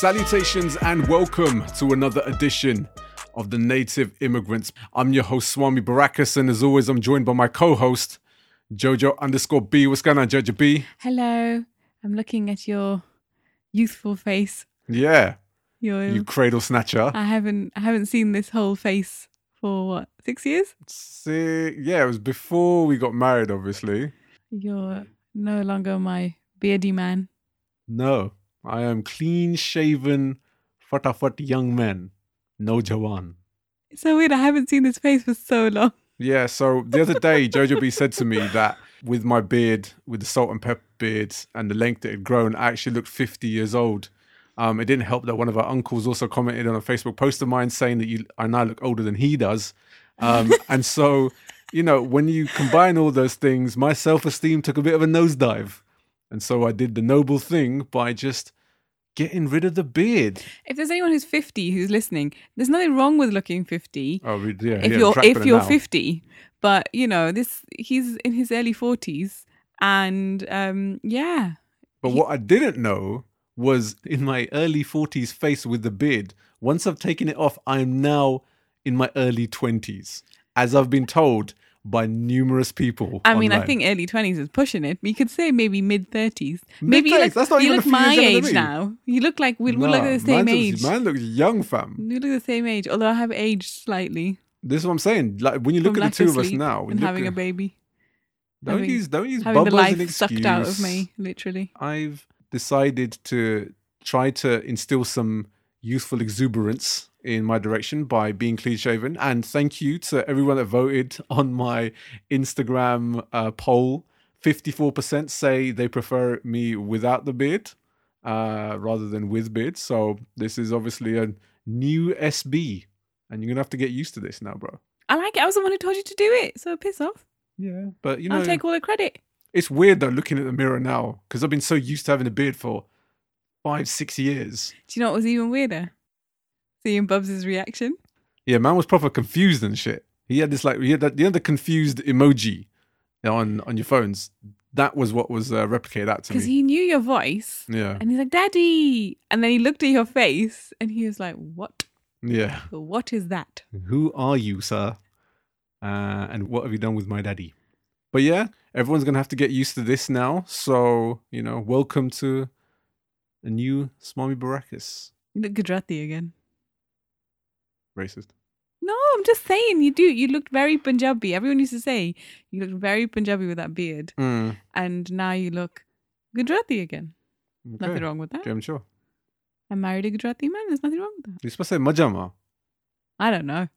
Salutations and welcome to another edition of the Native Immigrants. I'm your host, Swami Barakas, and as always, I'm joined by my co host, Jojo underscore B. What's going on, Jojo B? Hello. I'm looking at your youthful face. Yeah, Your you cradle snatcher. I haven't I haven't seen this whole face for what, six years? See, yeah, it was before we got married, obviously. You're no longer my beardy man. No, I am clean shaven, fatafat young man, no Jawan. It's so weird. I haven't seen this face for so long. Yeah, so the other day, Jojo B said to me that with my beard, with the salt and pepper beard and the length that it had grown, I actually looked 50 years old. Um, it didn't help that one of our uncles also commented on a Facebook post of mine saying that you, I now look older than he does. Um, and so, you know, when you combine all those things, my self esteem took a bit of a nosedive. And so I did the noble thing by just getting rid of the beard. If there's anyone who's 50 who's listening, there's nothing wrong with looking 50 Oh, yeah, if yeah, you're if you're now. 50. But, you know, this he's in his early 40s and um yeah. But what I didn't know was in my early 40s face with the beard, once I've taken it off, I'm now in my early 20s, as I've been told by numerous people. I mean, I think early twenties is pushing it. You could say maybe mid thirties. Maybe you look, That's not you look my age now. You look like we, we look Nah, the same age. Looks, man looks young, fam. You look the same age, although I have aged slightly This is what I'm saying. Like when you look from at the two of us now, and having a baby, don't having- use don't use having the bubbles as an life sucked out of me, literally. I've decided to try to instill some youthful exuberance in my direction by being clean shaven. And thank you to everyone that voted on my Instagram uh, poll. 54% say they prefer me without the beard uh, rather than with beard. So this is obviously a new SB. And you're going to have to get used to this now, bro. I like it. I was the one who told you to do it, so piss off. Yeah. But, you know, I'll take all the credit. it's weird though looking at the mirror now because I've been so used to having a beard for five, six years. Do you know what was even weirder? Seeing Bubs' reaction. Yeah, man was proper confused and shit. He had this like he had that you know the confused emoji on on your phones. That was what was uh, replicated out to Because he knew your voice. yeah, And he's like, Daddy. And then he looked at your face and he was like, What? yeah. What is that? Who are you, sir? Uh, and what have you done with my daddy? But yeah, everyone's gonna have to get used to this now. So you know, welcome to a new Swami Barakas. You look Gujarati again. Racist. No, I'm just saying you do. You looked very Punjabi. Everyone used to say you looked very Punjabi with that beard, Mm, and now you look Gujarati again. okay. Nothing wrong with that. Yeah, I'm sure. I married a Gujarati man. There's nothing wrong with that. You're supposed to say Majama. I don't know.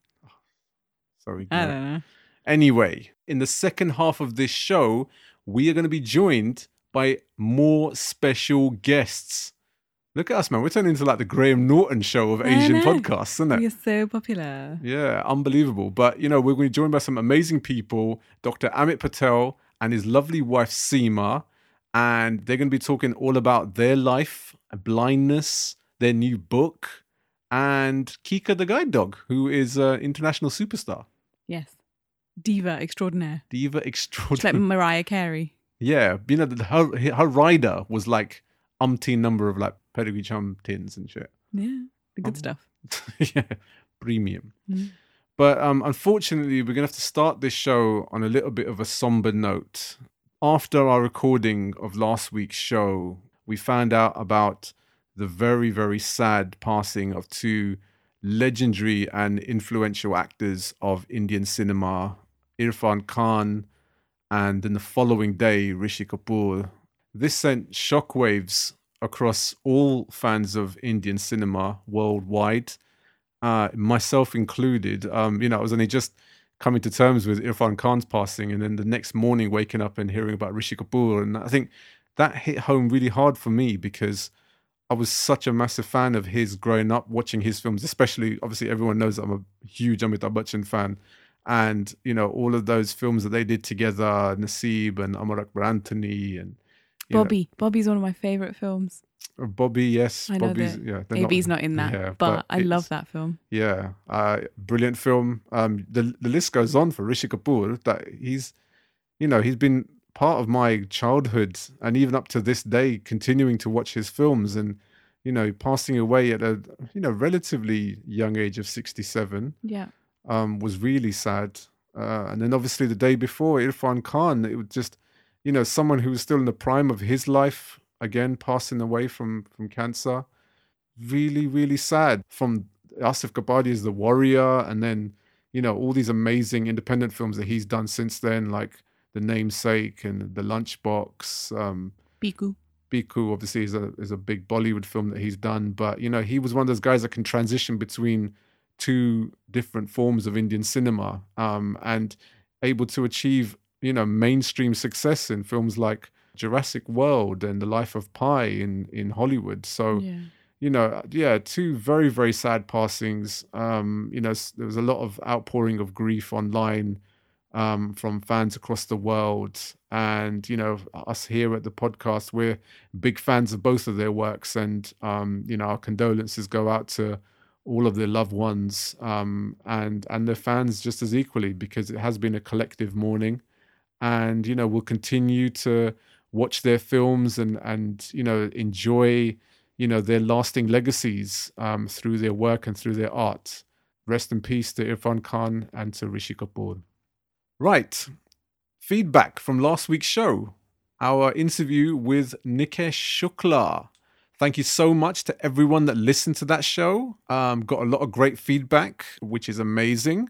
Sorry. I don't know. Anyway, in the second half of this show, we are going to be joined by more special guests. Look at us, man. We're turning into like the Graham Norton show of I Asian know. podcasts, isn't it? You're so popular. Yeah, unbelievable. But, you know, we're going to be joined by some amazing people Dr. Amit Patel and his lovely wife, Seema. And they're going to be talking all about their life, blindness, their new book, and Kika the guide dog, who is an international superstar, Yes. Diva extraordinaire. diva It's like. Mariah Carey. Yeah, you know, her her rider was like umpteen number of like pedigree chum tins and shit. Yeah. The good Oh. stuff. yeah, premium. Mm. But um, unfortunately, we're gonna have to start this show on a little bit of a somber note. After our recording of last week's show, we found out about the very very sad passing of two legendary and influential actors of Indian cinema, Irfan Khan, and then the following day, Rishi Kapoor. This sent shockwaves across all fans of Indian cinema worldwide, uh, myself included. Um, you know, I was only just coming to terms with Irfan Khan's passing, and then the next morning waking up and hearing about Rishi Kapoor, and I think that hit home really hard for me because I was such a massive fan of his growing up, watching his films, especially obviously everyone knows I'm a huge Amitabh Bachchan fan. And you know all of those films that they did together, Naseeb and Amar Akbar Anthony, and you know, Bobby. Bobby's one of my favorite films. uh, Bobby, yes, I Bobby's, yeah, AB's not, in that, yeah, but, I love that film. Yeah, uh, brilliant film. Um, the the list goes on for Rishi Kapoor. That he's, you know, he's been part of my childhood, and even up to this day, continuing to watch his films. And you know, passing away at a you know relatively young age of 67 Yeah. um, was really sad. Uh, and then obviously the day before, Irfan Khan, it was just, you know, someone who was still in the prime of his life, again passing away from from cancer. Really, really sad. From Asif Kapadia is the warrior, and then you know all these amazing independent films that he's done since then, like The Namesake and The Lunchbox. Um, Piku. Piku obviously is a is a big Bollywood film that he's done, but you know he was one of those guys that can transition between two different forms of Indian cinema, um, and able to achieve you know mainstream success in films like Jurassic World and The Life of Pi in in Hollywood. So Yeah. you know, yeah, two very very sad passings. Um, you know, there was a lot of outpouring of grief online um, from fans across the world, and you know, us here at the podcast, we're big fans of both of their works, and um, you know, our condolences go out to all of their loved ones um, and and their fans just as equally because it has been a collective mourning, and you know, we'll continue to watch their films and and you know enjoy you know their lasting legacies um, through their work and through their art. Rest in peace to Irfan Khan and to Rishi Kapoor. Right, feedback from last week's show, our interview with Nikesh Shukla. Thank you so much to everyone that listened to that show. Um, got a lot of great feedback, which is amazing.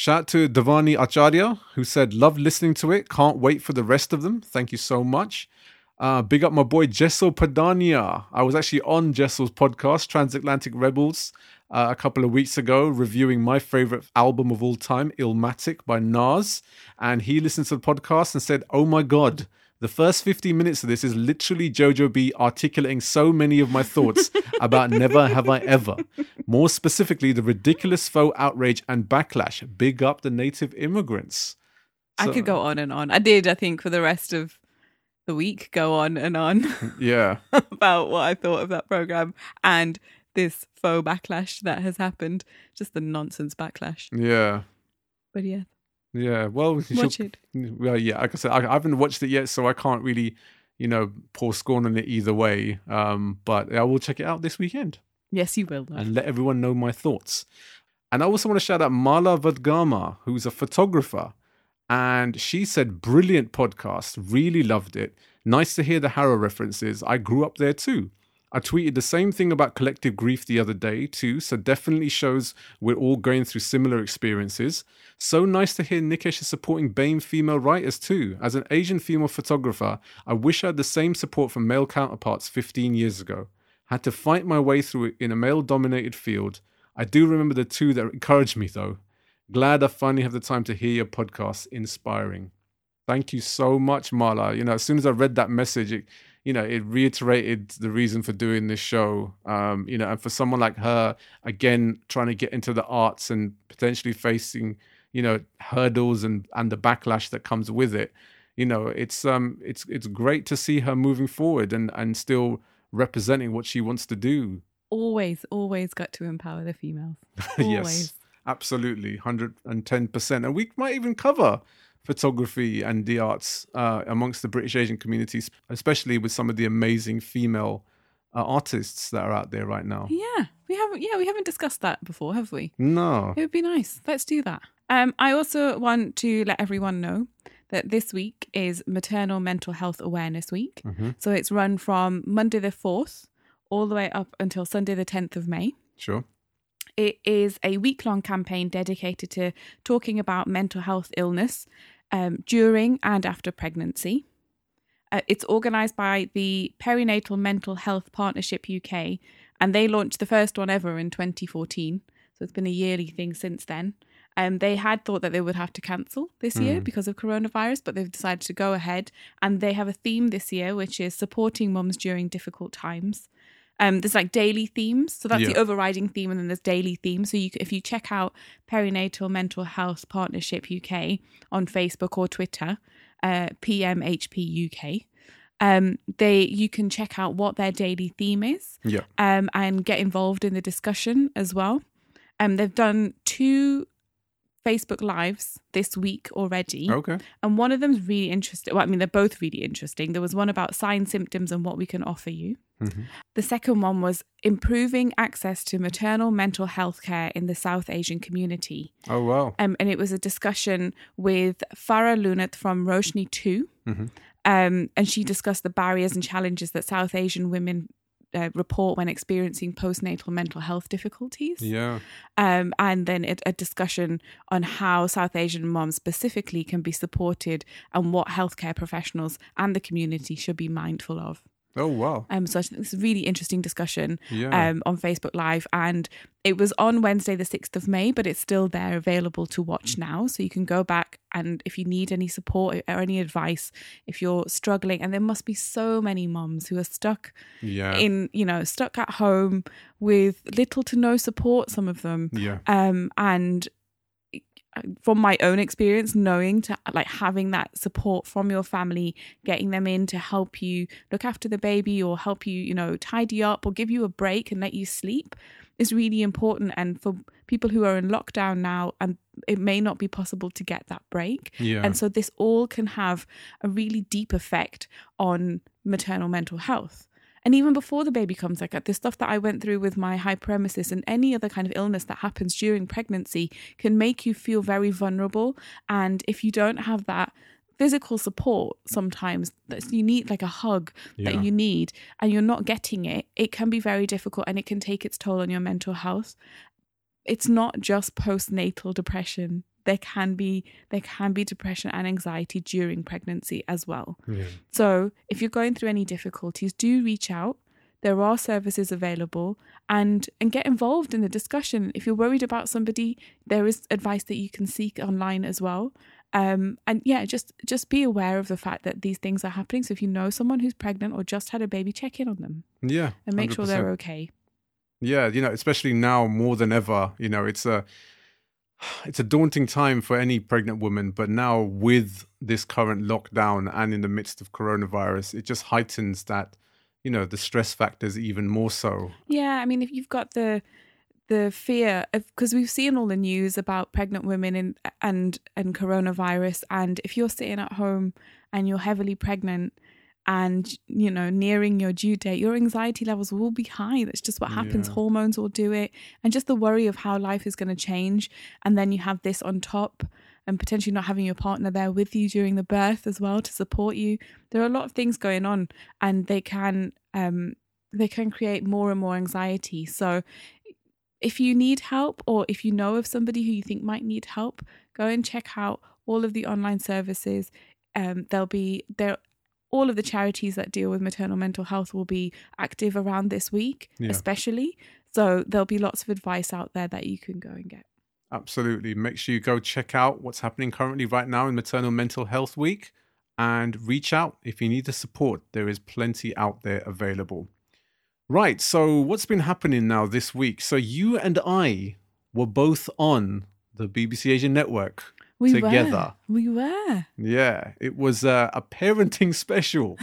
Shout out to Devani Acharya, who said, Love listening to it. Can't wait for the rest of them. Thank you so much. Uh, big up my boy Jessel Padania. I was actually on Jessel's podcast, Transatlantic Rebels, uh, a couple of weeks ago, reviewing my favorite album of all time, Illmatic by Nas. And he listened to the podcast and said, Oh my God, the first 15 minutes of this is literally Jojo B articulating so many of my thoughts about Never Have I Ever. More specifically, the ridiculous faux outrage and backlash. Big up the native immigrants. I could go on and on. I did, I think, for the rest of the week, go on and on Yeah. about what I thought of that program and this faux backlash that has happened. Just the nonsense backlash. Yeah. But yeah, Yeah. Well, watch should- it. Well, yeah, like I said, I, I haven't watched it yet, so I can't really, you know, pour scorn on it either way. Um, but I will check it out this weekend Yes, you will. And let everyone know my thoughts. And I also want to shout out Mala Vadgama, who's a photographer. And she said, brilliant podcast, really loved it. Nice to hear the Harrow references. I grew up there too. I tweeted the same thing about collective grief the other day too, so definitely shows we're all going through similar experiences. So nice to hear Nikesh is supporting BAME female writers too. As an Asian female photographer, I wish I had the same support from male counterparts 15 years ago. Had to fight my way through it in a male dominated field. I do remember the two that encouraged me though. Glad I finally have the time to hear your podcast. Inspiring. Thank you so much, Mala. You know, as soon as I read that message, it, you know, it reiterated the reason for doing this show. Um, you know, and for someone like her, again, trying to get into the arts and potentially facing, you know, hurdles and and the backlash that comes with it. You know, it's um, it's it's great to see her moving forward and and still representing what she wants to do. Always, always got to empower the females. yes, absolutely, hundred and ten percent. And we might even cover photography and the arts uh, amongst the British Asian communities, especially with some of the amazing female uh, artists that are out there right now. Yeah, we haven't. Yeah, we haven't discussed that before, have we? No, It would be nice. Let's do that. Um, I also want to let everyone know that this week is Maternal Mental Health Awareness Week. Mhm. So it's run from Monday the 4th all the way up until Sunday the 10th of May. sure. It is a week long campaign dedicated to talking about mental health illness um, during and after pregnancy. Uh, it's organised by the Perinatal Mental Health Partnership UK, and they launched the first one ever in 2014. So it's been a yearly thing since then. Um, they had thought that they would have to cancel this year because of coronavirus, but they've decided to go ahead. And they have a theme this year, which is supporting mums during difficult times. Um, there's like daily themes, so that's the overriding theme, and then there's daily themes. So you, if you check out Perinatal Mental Health Partnership UK on Facebook or Twitter, uh, PMHP UK, um, they you can check out what their daily theme is, Yeah. um, and get involved in the discussion as well. Um, they've done two Facebook Lives this week already. Okay. And one of them's really interesting. Well, I mean, they're both really interesting. There was one about signs, symptoms, and what we can offer you. Mhm. The second one was improving access to maternal mental health care in the South Asian community. Oh wow. Um, and it was a discussion with Farah Lunat from Roshni 2. Mhm. Um, and she discussed the barriers and challenges that South Asian women uh, report when experiencing postnatal mental health difficulties Yeah. um, and then a, a discussion on how South Asian moms specifically can be supported and what healthcare professionals and the community should be mindful of. Oh wow. Um, so I think it's a really interesting discussion Yeah. um, on Facebook Live, and it was on Wednesday, the sixth of May, but it's still there available to watch now. So you can go back and if you need any support or any advice, if you're struggling, and there must be so many moms who are stuck yeah. in, you know, stuck at home with little to no support. Some of them, yeah. um and from my own experience knowing to like having that support from your family getting them in to help you look after the baby or help you you know tidy up or give you a break and let you sleep is really important and for people who are in lockdown now and it may not be possible to get that break Yeah. and so this all can have a really deep effect on maternal mental health. And even before the baby comes, like uh, the stuff that I went through with my hyperemesis and any other kind of illness that happens during pregnancy can make you feel very vulnerable. And if you don't have that physical support, sometimes that you need like a hug Yeah. that you need, and you're not getting it, it can be very difficult and it can take its toll on your mental health. It's not just postnatal depression there can be there can be depression and anxiety during pregnancy as well. yeah. So, if you're going through any difficulties, do reach out. There are services available and and get involved in the discussion. If you're worried about somebody, there is advice that you can seek online as well. Um, and yeah, just just be aware of the fact that these things are happening. So if you know someone who's pregnant or just had a baby, check in on them Yeah. and make sure 100%. they're okay. Yeah, you know, especially now more than ever, you know, it's a it's a daunting time for any pregnant woman, but now with this current lockdown and in the midst of coronavirus, it just heightens that, you know, the stress factors even more so. Yeah, I mean, if you've got the the fear of because we've seen all the news about pregnant women and and and coronavirus, and if you're sitting at home and you're heavily pregnant and you know nearing your due date, your anxiety levels will be high. That's just what happens. Yeah. Hormones will do it, and just the worry of how life is going to change, and then you have this on top. And potentially not having your partner there with you during the birth as well to support you. There are a lot of things going on, and they can um, they can create more and more anxiety. So if you need help or if you know of somebody who you think might need help, go and check out all of the online services. Um, there'll be there all of the charities that deal with maternal mental health will be active around this week, Yeah. especially. So there'll be lots of advice out there that you can go and get. Absolutely. Make sure you go check out what's happening currently right now in Maternal Mental Health Week and reach out if you need the support. There is plenty out there available. Right. So, what's been happening now this week? So, you and I were both on the BBC Asian network We together. were. We were. Yeah, it was uh, a parenting special.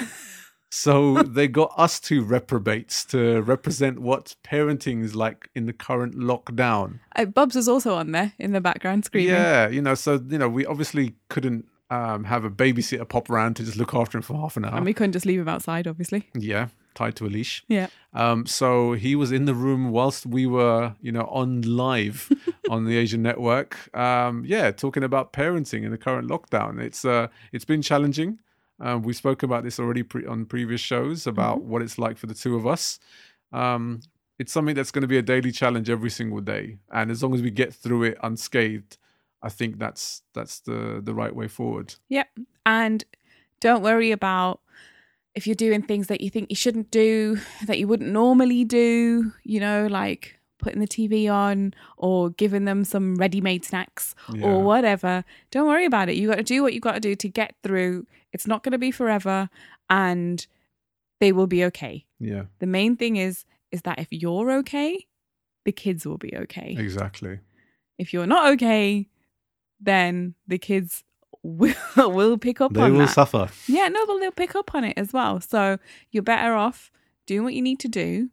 so they got us two reprobates to represent what parenting is like in the current lockdown. Uh, Bubs was also on there in the background screaming. Yeah, you know, so you know, we obviously couldn't um, have a babysitter pop around to just look after him for half an hour. And we couldn't just leave him outside, obviously. yeah, tied to a leash. Yeah. Um, so he was in the room whilst we were, you know, on live on the Asian network. Um, yeah, talking about parenting in the current lockdown. It's uh, it's been challenging. Um, we spoke about this already pre- on previous shows about what it's like for the two of us. Um, it's something that's going to be a daily challenge every single day, and as long as we get through it unscathed, I think that's that's the the right way forward. Yep. And don't worry about if you're doing things that you think you shouldn't do, that you wouldn't normally do, you know, like putting the TV on or giving them some ready made snacks Yeah. or whatever. Don't worry about it. You got to do what you got to do to get through. It's not going to be forever and they will be okay. Yeah, The main thing is is that if you're okay, the kids will be okay. exactly. If you're not okay, then the kids will, will pick up on it. They on will that. suffer. Yeah, no, but they'll pick up on it as well. So you're better off doing what you need to do.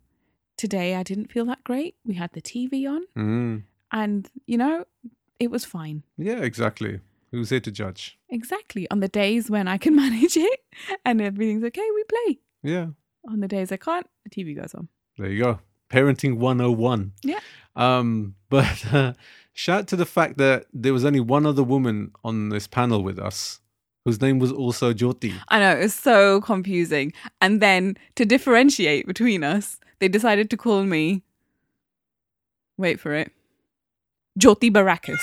Today, I didn't feel that great. We had the TV on, Mm. and you know, it was fine. Yeah, exactly. Who's here to judge? Exactly. On the days when I can manage it and everything's okay, we play. Yeah, On the days I can't, the TV goes on. there you go. Parenting 101. Yeah. Um, but uh, shout to the fact that there was only one other woman on this panel with us whose name was also Jyoti. I know, it was so confusing. And then to differentiate between us, they decided to call me, wait for it, Jyoti Barakas.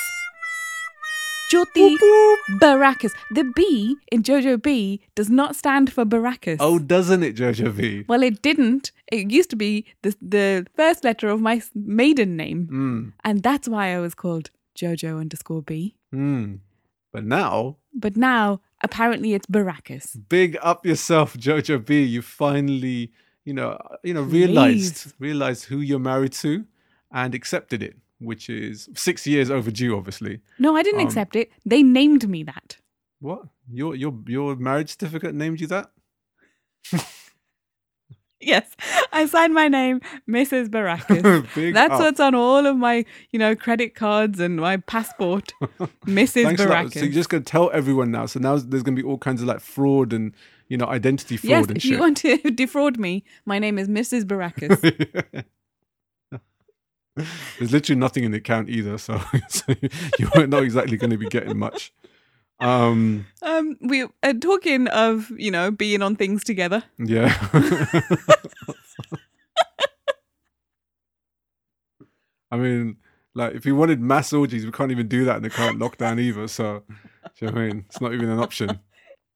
Jyoti Barakas. The B in Jojo B does not stand for Barakas. Oh, doesn't it, Jojo V? Well, it didn't. It used to be the, the first letter of my maiden name. Mm, And that's why I was called Jojo underscore B. mm. But now, But now, apparently, it's Barakas. big up yourself, Jojo B. You finally, you know, uh, you know, realized realized who you're married to, and accepted it, which is six years overdue, obviously. No, I didn't Um, accept it. They named me that. What your your your marriage certificate named you that? Yes, I signed my name, Mrs. Barakas. Big That's up. what's on all of my, you know, credit cards and my passport. Mrs. Barakas. So you're just gonna tell everyone now. So now there's gonna be all kinds of like fraud and you know identity fraud yes, and if shit. you want to defraud me, my name is Mrs. Barakas. There's literally nothing in the account either, so, so you're not exactly going to be getting much. Um, um, we are talking of, you know, being on things together. yeah. I mean, like, if you wanted mass orgies, we can't even do that in the current lockdown either. So, do you know what I mean? It's not even an option.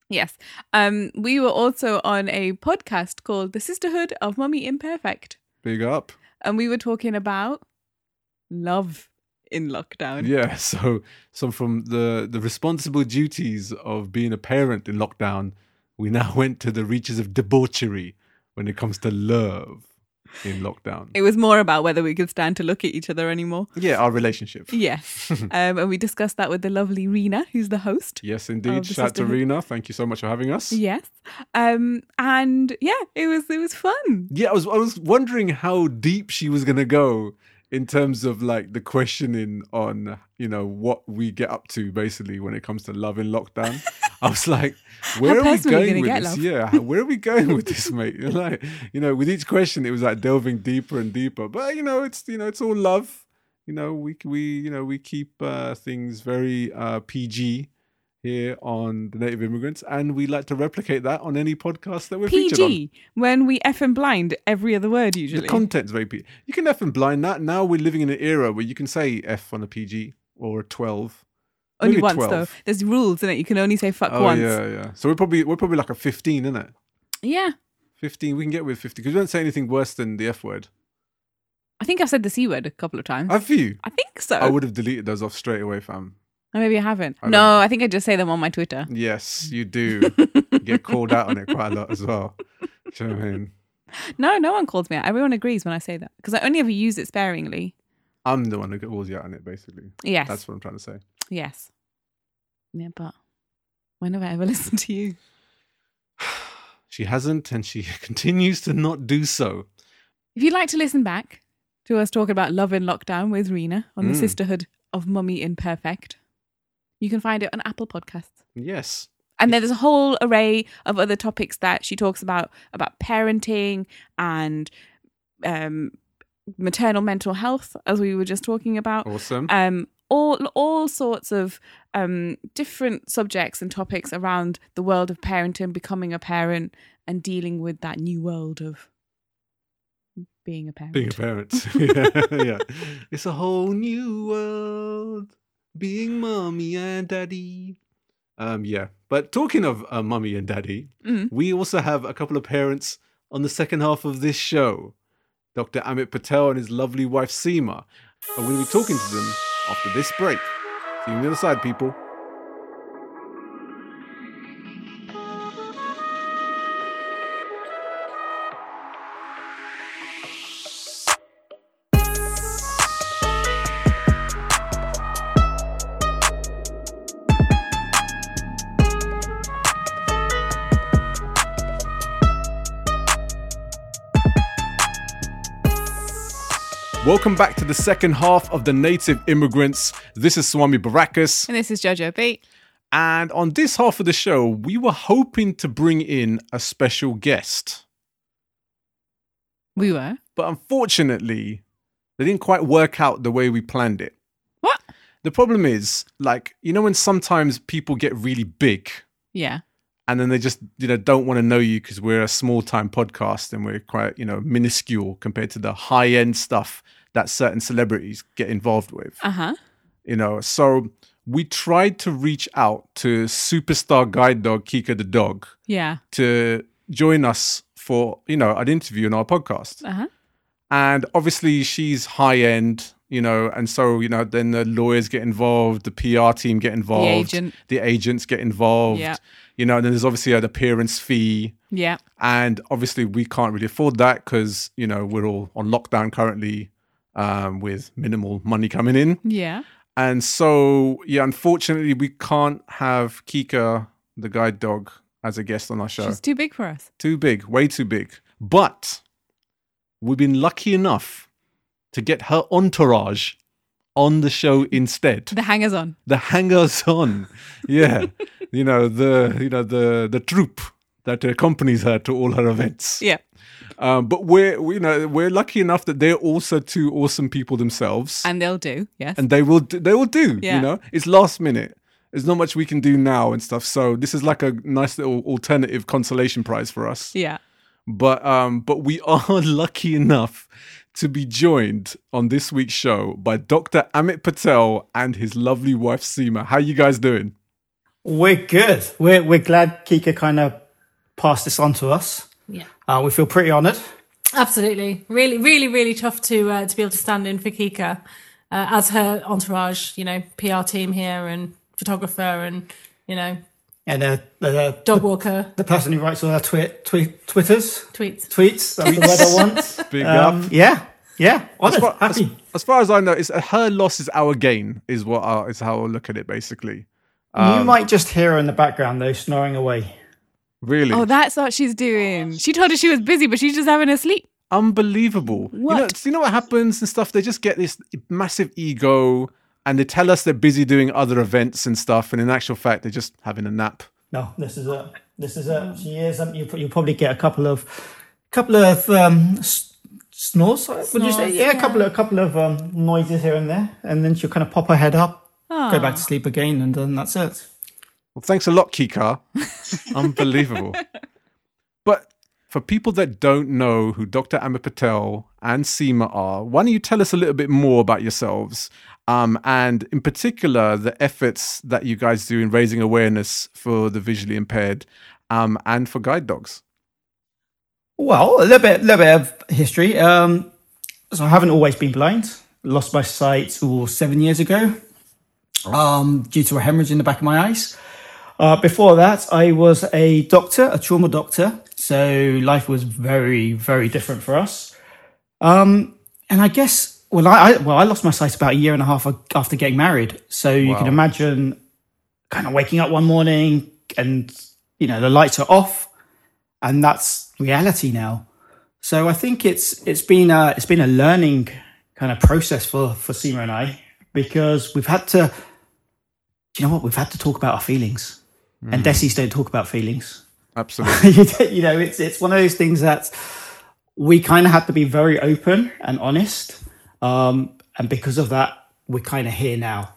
Yes. Um, we were also on a podcast called The Sisterhood of Mummy Imperfect. Big up. And we were talking about love in lockdown. Yeah. So, so from the the responsible duties of being a parent in lockdown, we now went to the reaches of debauchery when it comes to love in lockdown. It was more about whether we could stand to look at each other anymore. Yeah, our relationship. Yes. um, and we discussed that with the lovely Rena, who's the host. Yes, indeed. Shout out to. Rena. Thank you so much for having us. Yes. Um, and yeah, it was it was fun. Yeah, I was I was wondering how deep she was gonna go in terms of like the questioning on you know what we get up to basically when it comes to love in lockdown. I was like, where are we going with gonna this? get, Yeah, where are we going with this, mate? You're like, you know, with each question, it was like delving deeper and deeper. But you know, it's you know, it's all love. You know, we we you know we keep uh, things very uh, PG here on the Native Immigrants, and we like to replicate that on any podcast that we're featured on. PG when we f and blind every other word usually The content's very P. You can F and blind that. Now we're living in an era where you can say F on a PG or a 12. Only maybe once 12. though. There's rules in it. You can only say fuck oh, once. yeah, yeah. So we're probably we're probably like a 15, isn't it? Yeah. 15. We can get with fifteen because we don't say anything worse than the F word. I think I've said the c word a couple of times. Have you? I think so. I would have deleted those off straight away, fam. Or maybe I haven't. I don't no, I think I just say them on my Twitter. Yes, you do. get called out on it quite a lot as well. Do you know what I mean? No, no one calls me out. Everyone agrees when I say that because I only ever use it sparingly. I'm the one who calls you out on it, basically. Yes. That's what I'm trying to say. Yes. Yeah, but when have I ever listened to you? She hasn't, and she continues to not do so. If you'd like to listen back to us talk about love in lockdown with Rena on the Mm. Sisterhood of Mummy Imperfect, you can find it on Apple Podcasts. Yes. And then there's a whole array of other topics that she talks about about parenting and um, maternal mental health, as we were just talking about. Awesome. Um, all all sorts of um, different subjects and topics around the world of parenting, becoming a parent, and dealing with that new world of being a parent. Being a parent. yeah, yeah. It's a whole new world. Being mommy and daddy. Um, yeah. But talking of uh, mummy and daddy, Mm. we also have a couple of parents on the second half of this show. Dr. Amit Patel and his lovely wife Seema. And we'll be talking to them after this break. See you on the other side, people. Welcome back to the second half of the Native Immigrants. This is Swami Barakas. And this is Jojo B. And on this half of the show, we were hoping to bring in a special guest. We were. But unfortunately, they didn't quite work out the way we planned it. What? The problem is, like, you know, when sometimes people get really big Yeah. and then they just, you know, don't want to know you because we're a small time podcast and we're quite, you know, minuscule compared to the high end stuff that certain celebrities get involved with. Uh huh. you know so we tried to reach out to superstar guide dog kika the dog Yeah. to join us for you know an interview on our podcast Uh huh. and obviously she's high end you know and so you know then the lawyers get involved the pr team get involved agent. the agents get involved Yeah. you know and then there's obviously an appearance fee Yeah. and obviously we can't really afford that because you know we're all on lockdown currently um, with minimal money coming in Yeah. and so, yeah, unfortunately, we can't have Kika, the guide dog, as a guest on our show. She's too big for us. too big, way too big. But we've been lucky enough to get her entourage on the show instead. The hangers on. The hangers on, yeah, you know the you know the the troupe that accompanies her to all her events. Yeah. Um, but we're we, you know we're lucky enough that they're also two awesome people themselves And they'll do. Yes. and they will do, they will do Yeah. you know it's last minute there's not much we can do now and stuff so this is like a nice little alternative consolation prize for us yeah. but um but we are lucky enough to be joined on this week's show by Dr. Amit Patel and his lovely wife Seema. How you guys doing? We're good. We're we're glad Kika kind of passed this on to us. Yeah, Uh, we feel pretty honoured. absolutely. Really, really, really tough to uh, to be able to stand in for Kika uh, as her entourage. You know, PR team here and photographer and you know And uh, the, dog walker the person who writes all our tweet, tweet twitters tweets. tweets. That's the word I want. Big Um, up. yeah, yeah. Honoured, As far, as, happy. as far as I know, it's her loss is our gain, is what I, is how I look at it. Basically, you Um, might just hear her in the background though, snoring away. Really. Oh, that's what she's doing. She told us she was busy, but she's just having a sleep. unbelievable. You know, What? you know what happens and stuff? They just get this massive ego and they tell us they're busy doing other events and stuff. And in actual fact, they're just having a nap. No, this is it. This is it. She is. Um, you, you'll probably get a couple of, couple of um, s- snores. Would you say? Snores, Yeah, a couple of, a couple of um, noises here and there, and then she'll kind of pop her head up, Oh. go back to sleep again, and then that's it. Well, thanks a lot, Kika. Unbelievable. But for people that don't know who Dr. Amit Patel and Seema are, why don't you tell us a little bit more about yourselves? Um, and in particular, the efforts that you guys do in raising awareness for the visually impaired um, and for guide dogs. Well, a little bit, little bit of history. Um, so I haven't always been blind. Lost my sight ooh, seven years ago um, due to a hemorrhage in the back of my eyes. Uh, before that, I was a doctor, a trauma doctor. So life was very, very different for us. Um, and I guess, well, I, I well, I lost my sight about a year and a half after getting married. So you Wow. can imagine, kind of waking up one morning and you know the lights are off, and that's reality now. So I think it's it's been a it's been a learning kind of process for for Seema and I because we've had to. You know what? We've had to talk about our feelings, and Desi's don't talk about feelings. Absolutely. you know, it's it's one of those things that we kind of have to be very open and honest, um, and because of that, we're kind of here now.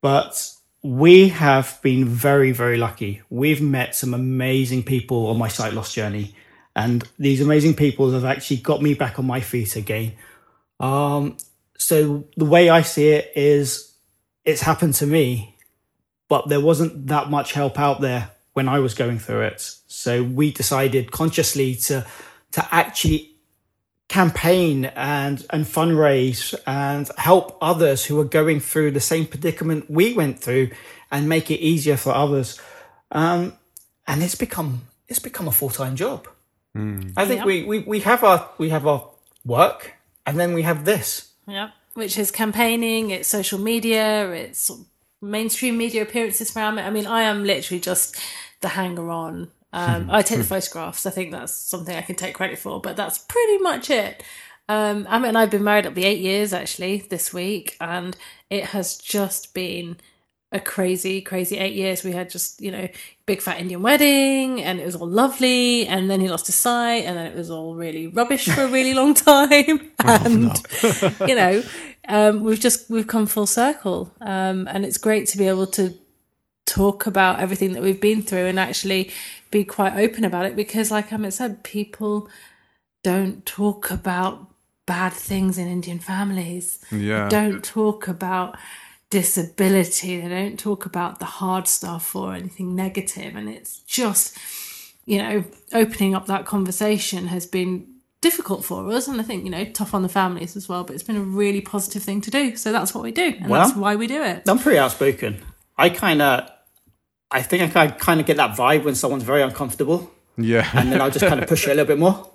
But we have been very, very lucky. We've met some amazing people on my sight loss journey, and these amazing people have actually got me back on my feet again. Um, so the way I see it is, it's happened to me, but there wasn't that much help out there when I was going through it. So we decided consciously to to actually campaign and and fundraise and help others who are going through the same predicament we went through and make it easier for others. Um, and it's become it's become a full time job. I think Yeah. we, we we have our we have our work and then we have this. Yeah, which is campaigning. It's social media. It's mainstream media appearances from. I mean, I am literally just the hanger on. Um, I take the photographs. I think that's something I can take credit for, but that's pretty much it. Um, I mean, I've been married up the eight years actually this week, and it has just been a crazy, crazy eight years. We had just, you know, big fat Indian wedding and it was all lovely. And then he lost his sight and then it was all really rubbish for a really long time. and, you know, um, we've just, we've come full circle. Um, and it's great to be able to talk about everything that we've been through and actually be quite open about it because like Amit said, people don't talk about bad things in Indian families. Yeah. Don't talk about disability. They don't talk about the hard stuff or anything negative. And it's just, you know, opening up that conversation has been difficult for us. And I think, you know, tough on the families as well. But it's been a really positive thing to do. So that's what we do. And Well, that's why we do it. I'm pretty outspoken. I kind of, I think I kind of get that vibe when someone's very uncomfortable, Yeah. and then I'll just kind of push it a little bit more,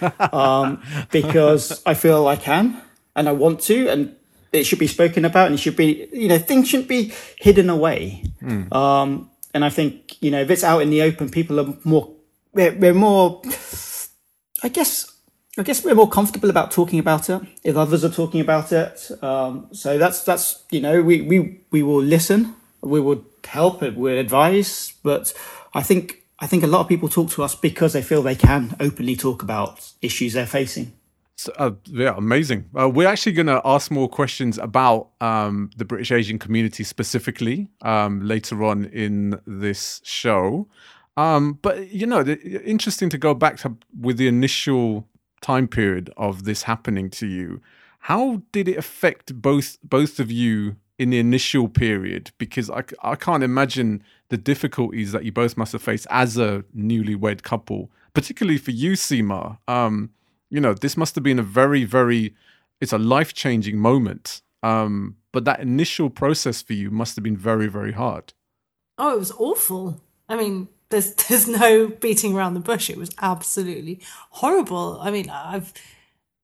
um, because I feel I can and I want to, and it should be spoken about, and it should be, you know, things shouldn't be hidden away. Um, and I think, you know, if it's out in the open, people are more, we're, we're more, I guess. I guess we're more comfortable about talking about it if others are talking about it. Um, so that's that's you know we we we will listen, we will help, we'll advise. But I think I think a lot of people talk to us because they feel they can openly talk about issues they're facing. So, uh, yeah, amazing. Uh, we're actually going to ask more questions about um, the British Asian community specifically um, later on in this show. Um, but you know, the, interesting to go back to with the initial time period of this happening to you. How did it affect both both of you in the initial period? Because I, I can't imagine the difficulties that you both must have faced as a newlywed couple, particularly for you, Seema. Um, you know, this must have been a very, very, it's a life changing moment. Um, but that initial process for you must have been very, very hard. Oh, it was awful. I mean, there's there's no beating around the bush. It was absolutely horrible. I mean, I've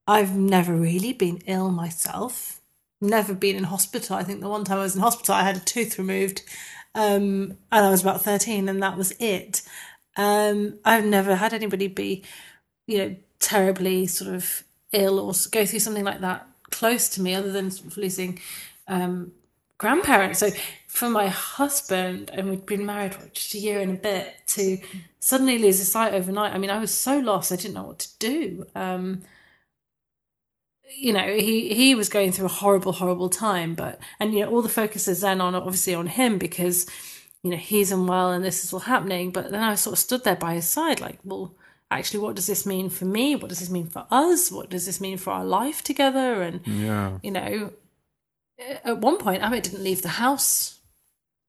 I've never really been ill myself. Never been in hospital. I think the one time I was in hospital, I had a tooth removed, um, and I was about thirteen, and that was it. Um, I've never had anybody be, you know, terribly sort of ill or go through something like that close to me, other than sort of losing um, grandparents. So for my husband, and we'd been married for just a year and a bit, to suddenly lose his sight overnight. I mean, I was so lost. I didn't know what to do. Um, you know, he he was going through a horrible, horrible time. But and you know, all the focus is then on obviously on him because you know he's unwell and this is all happening. But then I sort of stood there by his side, like, well. Actually, what does this mean for me? What does this mean for us? What does this mean for our life together? And Yeah. you know, at one point, Amit didn't leave the house